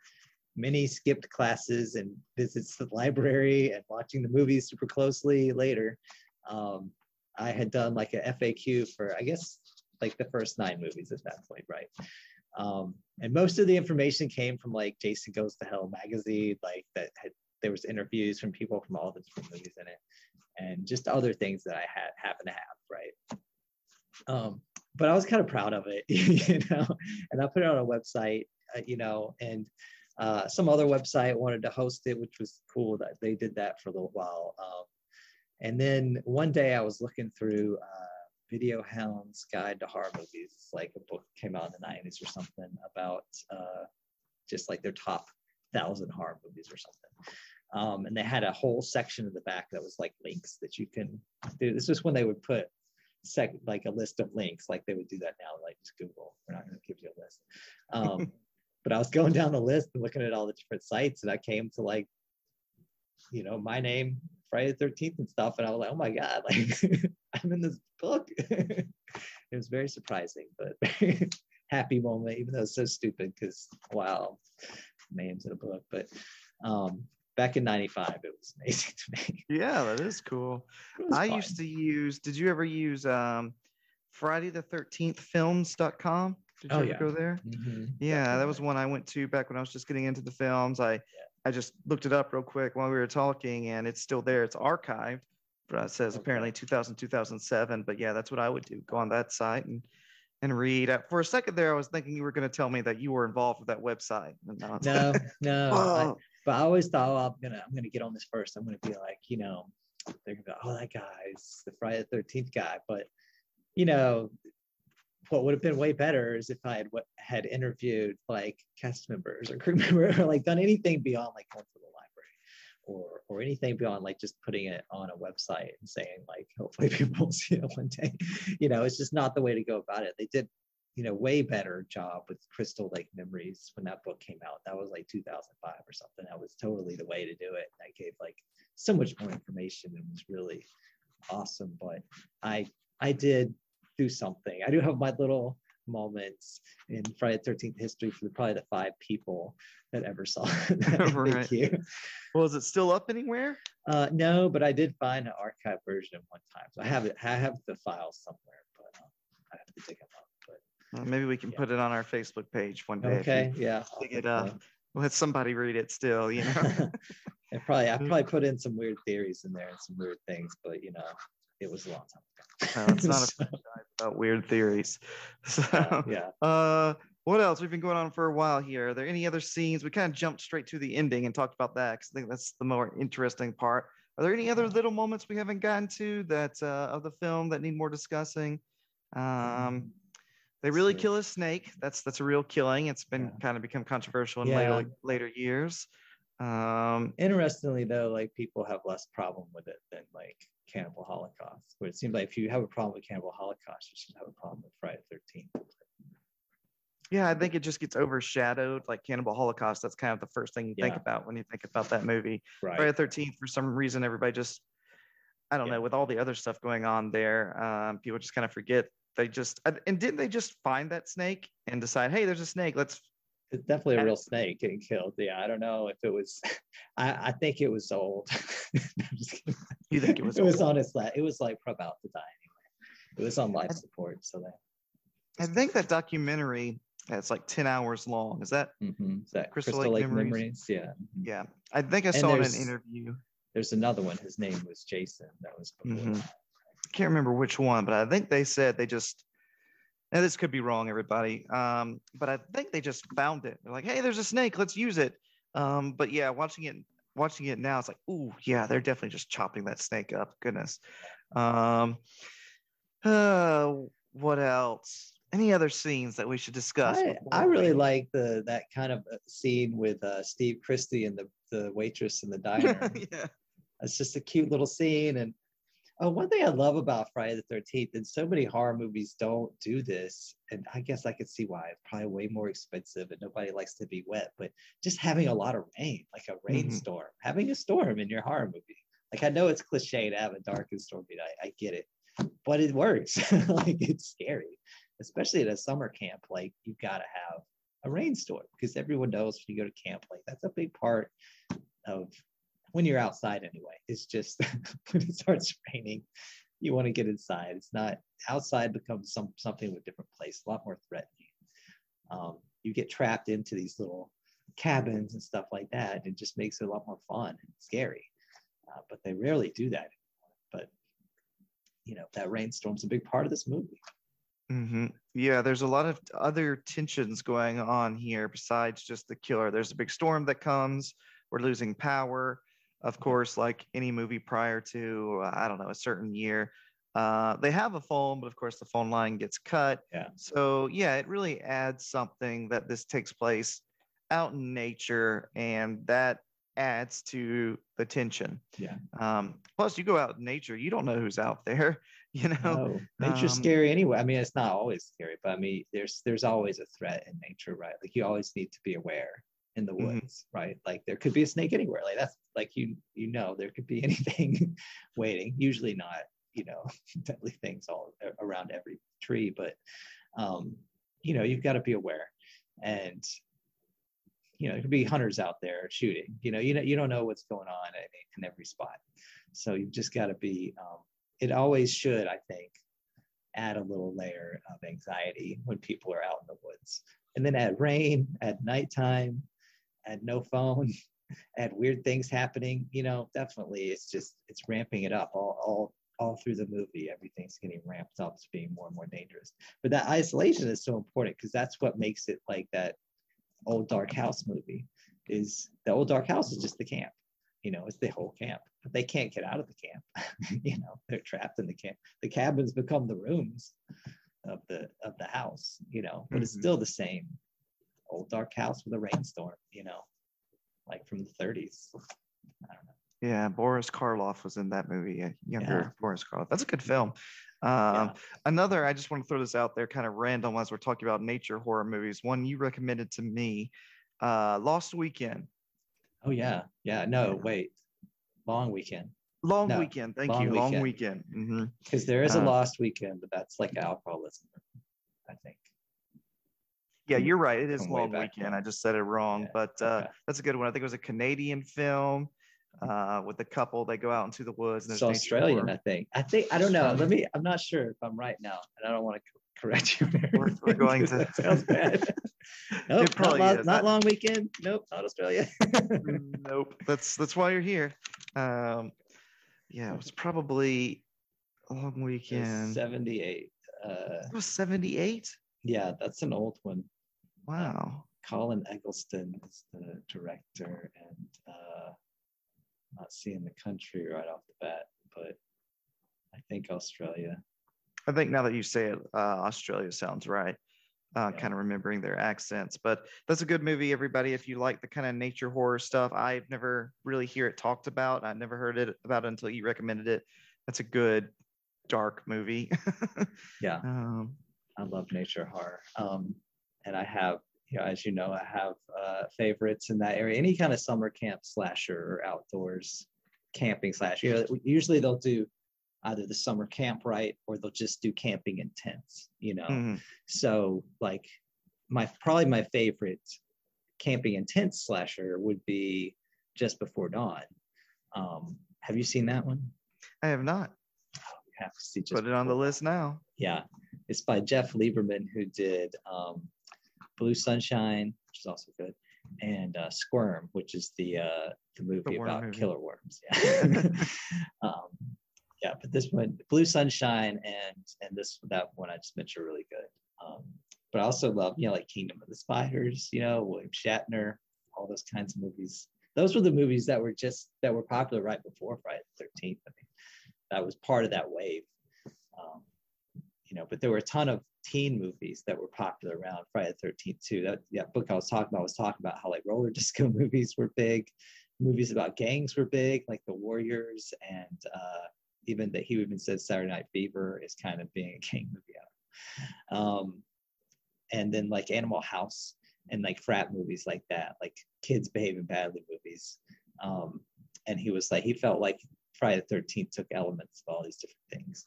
Speaker 2: many skipped classes and visits to the library and watching the movies super closely later. Um, I had done like a FAQ for, I guess, like the first nine movies at that point, right? Um, and most of the information came from like Jason Goes to Hell magazine, like that had there was interviews from people from all the different movies in it, and just other things that I had happen to have, right? Um, but I was kind of proud of it, you know, and I put it on a website, uh, you know, and uh, some other website wanted to host it, which was cool that they did that for a little while. Um, and then one day I was looking through uh, Video Hound's Guide to Horror Movies. It's like a book came out in the 90s or something about uh, just like their top thousand horror movies or something. Um, and they had a whole section in the back that was like links that you can do. This was when they would put sec like a list of links, like they would do that now, like just Google. We're not going to give you a list. Um, but I was going down the list and looking at all the different sites, and I came to like, you know, my name, Friday the 13th and stuff. And I was like, oh my God, like I'm in this book. it was very surprising, but happy moment, even though it's so stupid because wow, names in a book. But um, back in 95, it was amazing to me.
Speaker 1: Yeah, that is cool. I fun. used to use, did you ever use um, Friday the 13th films.com? Did you oh, ever yeah. go there? Mm-hmm. Yeah, that was one I went to back when I was just getting into the films. I yeah. I just looked it up real quick while we were talking, and it's still there. It's archived, but it says okay. apparently 2000 2007. But yeah, that's what I would do. Go on that site and and read. For a second there, I was thinking you were going to tell me that you were involved with that website.
Speaker 2: No, no, no. But I always thought, oh, I'm gonna I'm gonna get on this first. I'm gonna be like, you know, they're gonna go, oh, that guy's the Friday the 13th guy. But you know, what would have been way better is if I had had interviewed like cast members or crew members or like done anything beyond like going to the library or or anything beyond like just putting it on a website and saying like hopefully people will see it one day. You know, it's just not the way to go about it. They did, you know, way better job with Crystal Lake Memories when that book came out. That was like 2005 or something. That was totally the way to do it. I gave like so much more information and was really awesome. But I I did do something. I do have my little moments in Friday the 13th history for the, probably the five people that ever saw it. right. Thank you.
Speaker 1: Well, is it still up anywhere?
Speaker 2: Uh, no, but I did find an archive version one time. So I have it. I have the files somewhere, but um, I have to dig them up.
Speaker 1: Well, maybe we can yeah. put it on our Facebook page one day.
Speaker 2: Okay. Yeah.
Speaker 1: Dig it up. Let somebody read it still. You know.
Speaker 2: I probably I probably put in some weird theories in there and some weird things, but you know, it was a long time
Speaker 1: ago. No, it's not a about weird theories. So, uh, yeah. Uh, what else? We've been going on for a while here. Are there any other scenes? We kind of jumped straight to the ending and talked about that because I think that's the more interesting part. Are there any other little moments we haven't gotten to that uh, of the film that need more discussing? Um, mm, they really kill a snake. That's that's a real killing. It's been yeah. kind of become controversial in yeah. later later years. Um,
Speaker 2: Interestingly, though, like people have less problem with it than like Cannibal Holocaust, where it seems like if you have a problem with Cannibal Holocaust, you should have a problem with Friday the 13th.
Speaker 1: Yeah, I think it just gets overshadowed. Like Cannibal Holocaust, that's kind of the first thing you yeah. think about when you think about that movie. Right. Friday the 13th, for some reason, everybody just, I don't yeah. know, with all the other stuff going on there, um, people just kind of forget. They just, and didn't they just find that snake and decide, hey, there's a snake, let's
Speaker 2: it's definitely a real snake getting killed. Yeah, I don't know if it was. I, I think it was old.
Speaker 1: you think it was?
Speaker 2: It old? was on its It was like about to die anyway. It was on life support, so that.
Speaker 1: I think that documentary. It's like ten hours long. Is that,
Speaker 2: mm-hmm. Is that Crystal, Crystal Lake, Lake Memories? Memories? Yeah.
Speaker 1: Yeah, I think I saw in an interview.
Speaker 2: There's another one. His name was Jason. That was before. Mm-hmm.
Speaker 1: I can't remember which one, but I think they said they just now this could be wrong, everybody. Um, but I think they just found it. They're like, hey, there's a snake, let's use it. Um, but yeah, watching it watching it now, it's like, oh yeah, they're definitely just chopping that snake up. Goodness. Um, uh, what else? Any other scenes that we should discuss?
Speaker 2: I, I really like the that kind of uh, scene with uh, Steve Christy and the the waitress in the diner. yeah, it's just a cute little scene, and Oh, one thing I love about Friday the 13th, and so many horror movies don't do this, and I guess I could see why. It's probably way more expensive and nobody likes to be wet, but just having a lot of rain, like a mm-hmm. rainstorm, mm-hmm. having a storm in your horror movie. Like I know it's cliche to have a dark and stormy night. I get it, but it works. like it's scary, especially at a summer camp. Like you've got to have a rainstorm because everyone knows when you go to camp, like that's a big part of when you're outside anyway. It's just when it starts raining, you want to get inside. It's not outside becomes some something with a different place, a lot more threatening. Um, you get trapped into these little cabins and stuff like that. It just makes it a lot more fun and scary. Uh, but they rarely do that anymore. But you know that rainstorm's a big part of this movie.
Speaker 1: Mm-hmm. Yeah, there's a lot of other tensions going on here besides just the killer. There's a big storm that comes. We're losing power of course, like any movie prior to, uh, I don't know, a certain year. Uh, they have a phone, but of course the phone line gets cut.
Speaker 2: Yeah.
Speaker 1: So yeah, it really adds something that this takes place out in nature, and that adds to the tension.
Speaker 2: Yeah.
Speaker 1: Um, plus, you go out in nature, you don't know who's out there. You know,
Speaker 2: No, nature's
Speaker 1: um,
Speaker 2: scary anyway. I mean, it's not always scary, but I mean, there's there's always a threat in nature, right? Like you always need to be aware in the
Speaker 1: Mhm.
Speaker 2: woods, right? Like there could be a snake anywhere. Like that's like you you know there could be anything waiting. Usually not, you know, deadly things all around every tree, but um, you know, you've got to be aware. And you know, there could be hunters out there shooting. You know, you know, you don't know what's going on at, in every spot. So you've just got to be. Um, it always should, I think, add a little layer of anxiety when people are out in the woods. And then at rain, at nighttime, add no phone, add weird things happening. You know, definitely, it's just it's ramping it up all all all through the movie. Everything's getting ramped up to being more and more dangerous. But that isolation is so important because that's what makes it like that old dark house movie is the old dark house is just the camp you know it's the whole camp but they can't get out of the camp you know they're trapped in the camp the cabins become the rooms of the of the house you know but it's
Speaker 1: Mhm.
Speaker 2: still the same old dark house with a rainstorm you know like from the 30s i don't know
Speaker 1: Yeah, Boris Karloff was in that movie. A younger
Speaker 2: Yeah.
Speaker 1: Boris Karloff. That's a good film. Um,
Speaker 2: Yeah.
Speaker 1: Another, I just want to throw this out there, kind of random as we're talking about nature horror movies. One you recommended to me, uh, Lost Weekend.
Speaker 2: oh yeah yeah no wait long weekend
Speaker 1: Long
Speaker 2: No,
Speaker 1: Weekend. Thank
Speaker 2: Long
Speaker 1: you. Long
Speaker 2: Weekend. Because there is a
Speaker 1: Uh,
Speaker 2: lost weekend but that's like alcoholism i think
Speaker 1: Yeah, you're right. It is Long Weekend.
Speaker 2: when.
Speaker 1: I just said it wrong,
Speaker 2: Yeah,
Speaker 1: but uh,
Speaker 2: okay.
Speaker 1: that's a good one. I think it was a Canadian film uh, with a couple. They go out into the woods. And
Speaker 2: it's australian i think i think i don't know let me i'm not sure if i'm right now and i don't want to correct you
Speaker 1: We're- we're going to-
Speaker 2: that sounds bad nope, not,
Speaker 1: probably is.
Speaker 2: not long weekend nope not australia
Speaker 1: nope. That's that's why you're here. Um, yeah, it was probably a long weekend.
Speaker 2: 78 uh
Speaker 1: It was 78.
Speaker 2: yeah that's an old one
Speaker 1: Wow.
Speaker 2: colin eggleston is the director and uh not seeing the country right off the bat but i think australia
Speaker 1: I think now that you say it, uh, Australia sounds right. Uh,
Speaker 2: Yeah.
Speaker 1: Kind of remembering their accents, but that's a good movie, everybody. If you like the kind of nature horror stuff, I've never really hear it talked about. I never heard it about it until you recommended it. That's a good dark movie.
Speaker 2: yeah
Speaker 1: um,
Speaker 2: I love nature horror. Um, and I have, you know, as you know, I have uh, favorites in that area. Any kind of summer camp slasher or outdoors camping slash. You know, usually they'll do either the summer camp right or they'll just do camping in tents. You know,
Speaker 1: mhm.
Speaker 2: so like my probably my favorite camping in tents slasher would be Just Before Dawn. Um, have you seen that one?
Speaker 1: I have not
Speaker 2: You have to see. Just
Speaker 1: put it on the list now.
Speaker 2: yeah, it's by Jeff Lieberman, who did um, Blue Sunshine, which is also good, and uh, Squirm, which is the uh, the movie
Speaker 1: worm
Speaker 2: about
Speaker 1: movie.
Speaker 2: killer worms. Yeah, um, yeah, but this one, Blue Sunshine, and and this that one I just mentioned are really good. Um, but I also love you know like Kingdom of the Spiders, you know William Shatner, all those kinds of movies. Those were the movies that were just that were popular right before Friday the Thirteenth. I mean, that was part of that wave. Um, you know, but there were a ton of teen movies that were popular around Friday the 13th too. That, that book I was talking about was talking about how like roller disco movies were big, movies about gangs were big, like The Warriors, and uh, even that he even said Saturday Night Fever is kind of being a gang movie. Um, and then like Animal House and like frat movies like that, like kids behaving badly movies. Um, and he was like, he felt like Friday the 13th took elements of all these different things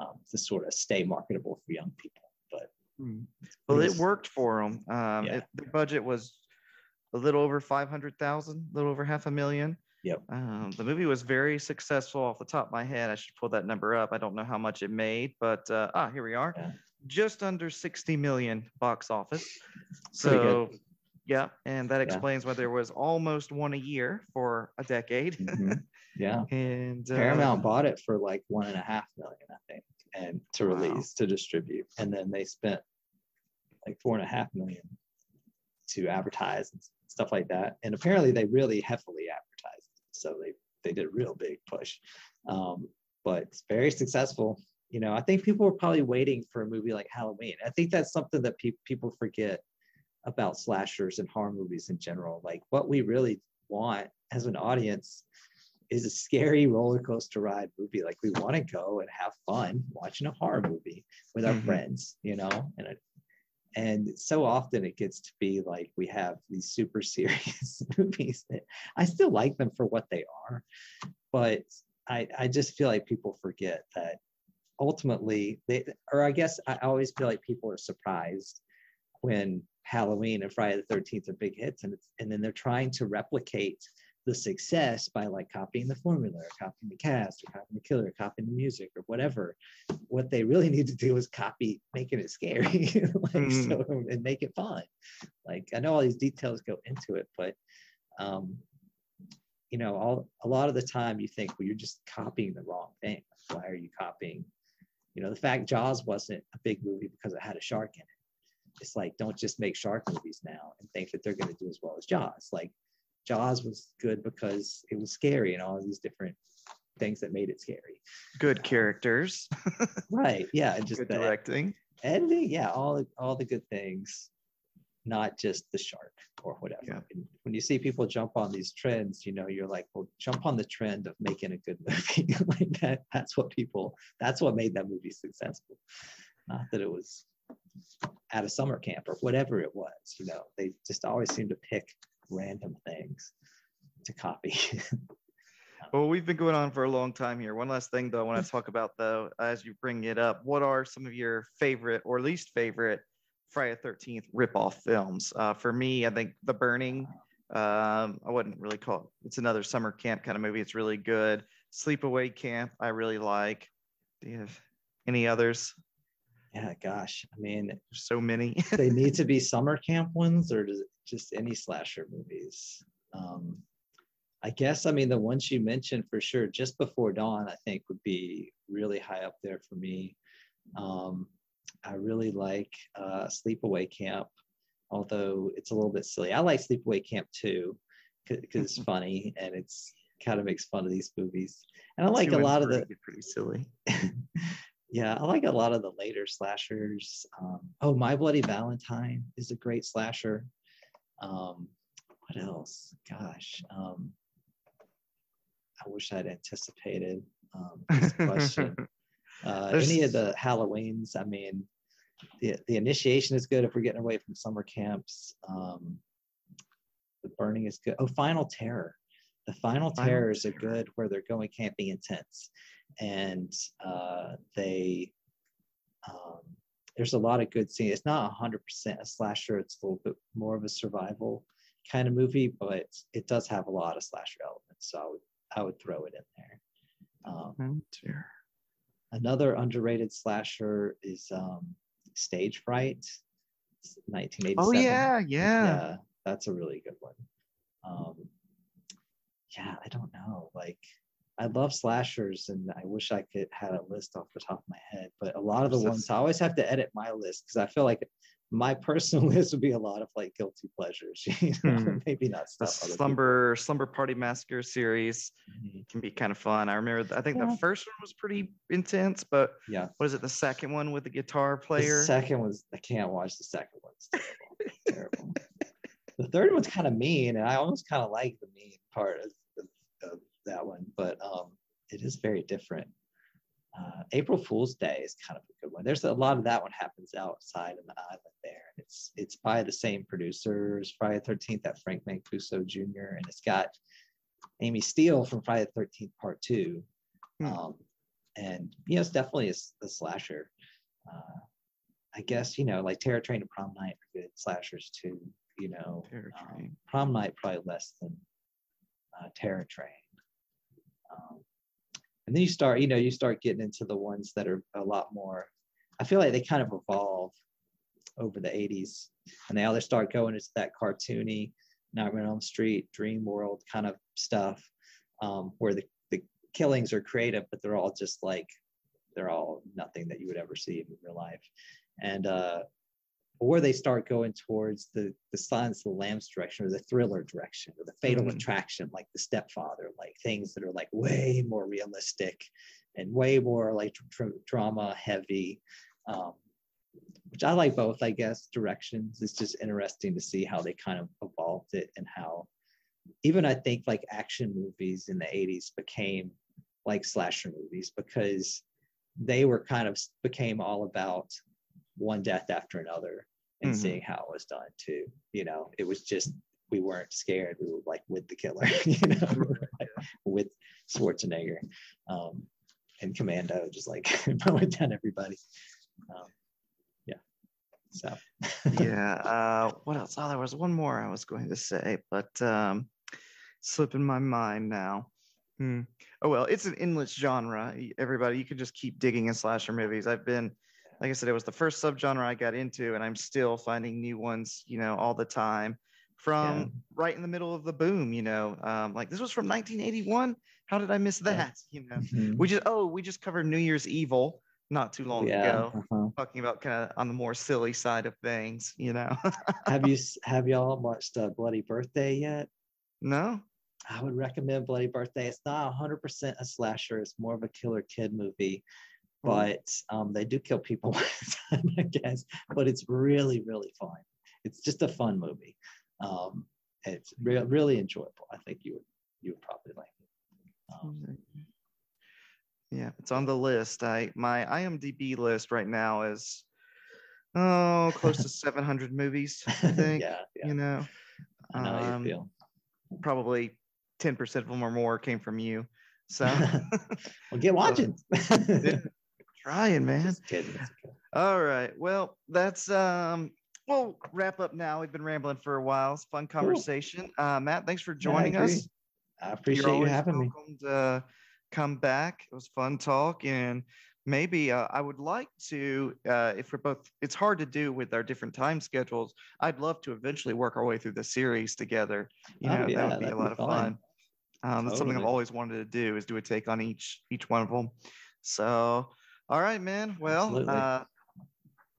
Speaker 2: um, to sort of stay marketable for young people. But
Speaker 1: Mm. Well, it worked for them. Um,
Speaker 2: Yeah.
Speaker 1: it, the budget was a little over 500,000, a little over half a million.
Speaker 2: Yep.
Speaker 1: Um, the movie was very successful off the top of my head. I should pull that number up. I don't know how much it made, but uh, ah, here we are.
Speaker 2: Yeah.
Speaker 1: Just under 60 million box office. So, yeah. And that
Speaker 2: Yeah.
Speaker 1: explains why there was almost one a year for a decade.
Speaker 2: Mhm. yeah,
Speaker 1: and uh,
Speaker 2: Paramount bought it for like one and a half million, I think, and to
Speaker 1: Wow.
Speaker 2: release to distribute, and then they spent like four and a half million to advertise and stuff like that. And apparently, they really heavily advertised, so they they did a real big push. Um, but it's very successful. You know, I think people were probably waiting for a movie like Halloween. I think that's something that pe- people forget about slashers and horror movies in general. Like what we really want as an audience is a scary roller coaster ride movie. Like we want to go and have fun watching a horror movie with our
Speaker 1: Mhm.
Speaker 2: friends, you know, and and so often it gets to be like we have these super serious movies that I still like them for what they are, but I I just feel like people forget that ultimately they or I guess I always feel like people are surprised when Halloween and Friday the 13th are big hits and and then they're trying to replicate the success by like copying the formula or copying the cast or copying the killer or copying the music or whatever. What they really need to do is copy making it scary like
Speaker 1: Mhm.
Speaker 2: so and make it fun. Like i know all these details go into it but um you know all a lot of the time you think well you're just copying the wrong thing. Why are you copying? You know the fact jaws wasn't a big movie because it had a shark in it. It's like don't just make shark movies now and think that they're going to do as well as jaws. Like jaws was good because it was scary and all these different things that made it scary.
Speaker 1: Good characters,
Speaker 2: right yeah and just
Speaker 1: directing.
Speaker 2: editing yeah all the, all the good things not just the shark or whatever.
Speaker 1: Yeah.
Speaker 2: And when you see people jump on these trends you know you're like well jump on the trend of making a good movie. Like that that's what people that's what made that movie successful. Not that it was at a summer camp or whatever it was you know they just always seem to pick random things to copy
Speaker 1: Well, we've been going on for a long time here. One last thing, though, I want to talk about, though, as you bring it up, what are some of your favorite or least favorite Friday the 13th ripoff films? Uh, for me, I think The Burning, um, I wouldn't really call it, it's another summer camp kind of movie. It's really good. Sleepaway Camp, I really like. Do you have any others?
Speaker 2: Yeah gosh i mean
Speaker 1: There's so many.
Speaker 2: they need to be summer camp ones or just any slasher movies um i guess i mean the ones you mentioned for sure just before dawn i think would be really high up there for me um i really like uh sleepaway camp although it's a little bit silly i like sleepaway camp too because it's funny and it's kind of makes fun of these movies and i like a lot of the
Speaker 1: pretty silly.
Speaker 2: yeah, I like a lot of the later slashers. Um, oh, My Bloody Valentine is a great slasher. Um, what else? Gosh, um, I wish I'd anticipated um, this question. Uh, any of the Halloweens, I mean, the the initiation is good if we're getting away from summer camps. Um, the burning is good. Oh, Final Terror. The Final,
Speaker 1: Final
Speaker 2: Terrors are
Speaker 1: Terror.
Speaker 2: good where they're going camping in tents, and uh, they um, there's a lot of good scenes. It's not hundred percent a slasher. It's a little bit more of a survival kind of movie, but it does have a lot of slasher elements. So I would I would throw it in there. Um,
Speaker 1: Oh, dear.
Speaker 2: Another underrated slasher is um, Stage Fright, It's 1987.
Speaker 1: Oh, yeah, yeah.
Speaker 2: yeah, that's a really good one. Um, yeah, I don't know. Like, I love slashers, and I wish I could had a list off the top of my head. But a lot of the ones I always have to edit my list because I feel like my personal list would be a lot of like guilty pleasures. You know?
Speaker 1: Hmm.
Speaker 2: Maybe not
Speaker 1: The
Speaker 2: stuff. other people-
Speaker 1: Slumber Slumber Party Massacre series
Speaker 2: Mhm.
Speaker 1: can be kind of fun. I remember, I think
Speaker 2: Yeah.
Speaker 1: the first one was pretty intense, but
Speaker 2: Yeah.
Speaker 1: what is it? The second one with the guitar
Speaker 2: The
Speaker 1: player?
Speaker 2: second was I can't watch the second one. It's terrible. terrible. The third one's kind of mean, and I almost kind of like the mean part of that one, but um, it is very different. Uh, April Fool's Day is kind of a good one. There's a lot of that one happens outside of the island there. It's it's by the same producers, Friday the Thirteenth, that Frank Mancuso Jr. and it's got Amy Steele from Friday the Thirteenth Part Two,
Speaker 1: Hmm.
Speaker 2: um, and you know it's definitely a slasher. Uh, I guess you know like Terror Train and Prom Night are good slashers too. You know, um, Prom Night probably less than uh, Terror Train. And then you start, you know, you start getting into the ones that are a lot more. I feel like they kind of evolve over the 80s, and they either start going into that cartoony Nightmare on Elm Street, Dream World kind of stuff, um, where the, the killings are creative, but they're all just like they're all nothing that you would ever see in real life, and uh, or they start going towards the the Silence of the Lambs direction or the thriller direction or the Fatal
Speaker 1: Mhm.
Speaker 2: Attraction, like the Stepfather, like things that are like way more realistic and way more like dr- drama heavy. Um, which I like both, I guess, directions. It's just interesting to see how they kind of evolved it and how even I think like action movies in the 80s became like slasher movies because they were kind of became all about one death after another and mm-hmm. seeing how it was done too. You know, it was just we weren't scared. We were like with the killer, you know, like, with Schwarzenegger um, and Commando, just like mowing down everybody. Um, yeah. So.
Speaker 1: yeah. Uh, what else? Oh, there was one more I was going to say, but um, slipping my mind now. Hmm. Oh well, it's an endless genre. Everybody, you can just keep digging in slasher movies. I've been, like I said, it was the first subgenre I got into, and I'm still finding new ones, you know, all the time. From yeah. right in the middle of the boom, you know, um, like this was from 1981. How did I miss that? You know, mm-hmm. we just oh, we just covered New Year's Evil not too long yeah, ago, uh-huh. talking about kind of on the more silly side of things. You know,
Speaker 2: have you have y'all watched uh, Bloody Birthday yet?
Speaker 1: No.
Speaker 2: I would recommend Bloody Birthday. It's not 100% a slasher. It's more of a killer kid movie. But um, they do kill people, I guess. But it's really, really fun. It's just a fun movie. Um, it's re- really enjoyable. I think you would you would probably like it. Um,
Speaker 1: yeah, it's on the list. I my IMDb list right now is oh close to 700 movies. I think. yeah, yeah, You know.
Speaker 2: I know um, how you feel.
Speaker 1: Probably 10% of them or more came from you. So
Speaker 2: well, get watching.
Speaker 1: Trying, man. All right. Well, that's um we'll wrap up now. We've been rambling for a while. It's fun conversation. Cool. Uh, Matt, thanks for joining
Speaker 2: yeah,
Speaker 1: I us.
Speaker 2: I appreciate you having me.
Speaker 1: To come back. It was fun talk, and maybe uh, I would like to, uh, if we're both, it's hard to do with our different time schedules. I'd love to eventually work our way through the series together. You oh, know, yeah, that would be a lot be of fun. Um, that's something I've always wanted to do is do a take on each each one of them. So, all right, man. Well, uh,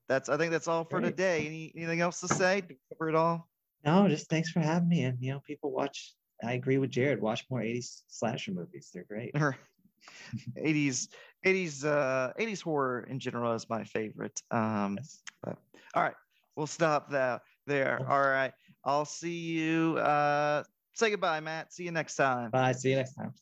Speaker 1: that's I think that's all for Great. today. Any anything else to say? Did cover it all?
Speaker 2: No, just thanks for having me. And you know, people watch. I agree with Jared. Watch more '80s slasher movies. They're great.
Speaker 1: 80s 80s uh 80s horror in general is my favorite um yes. but all right we'll stop that there all right i'll see you uh say goodbye, Matt. See you next time.
Speaker 2: Bye. See you next time.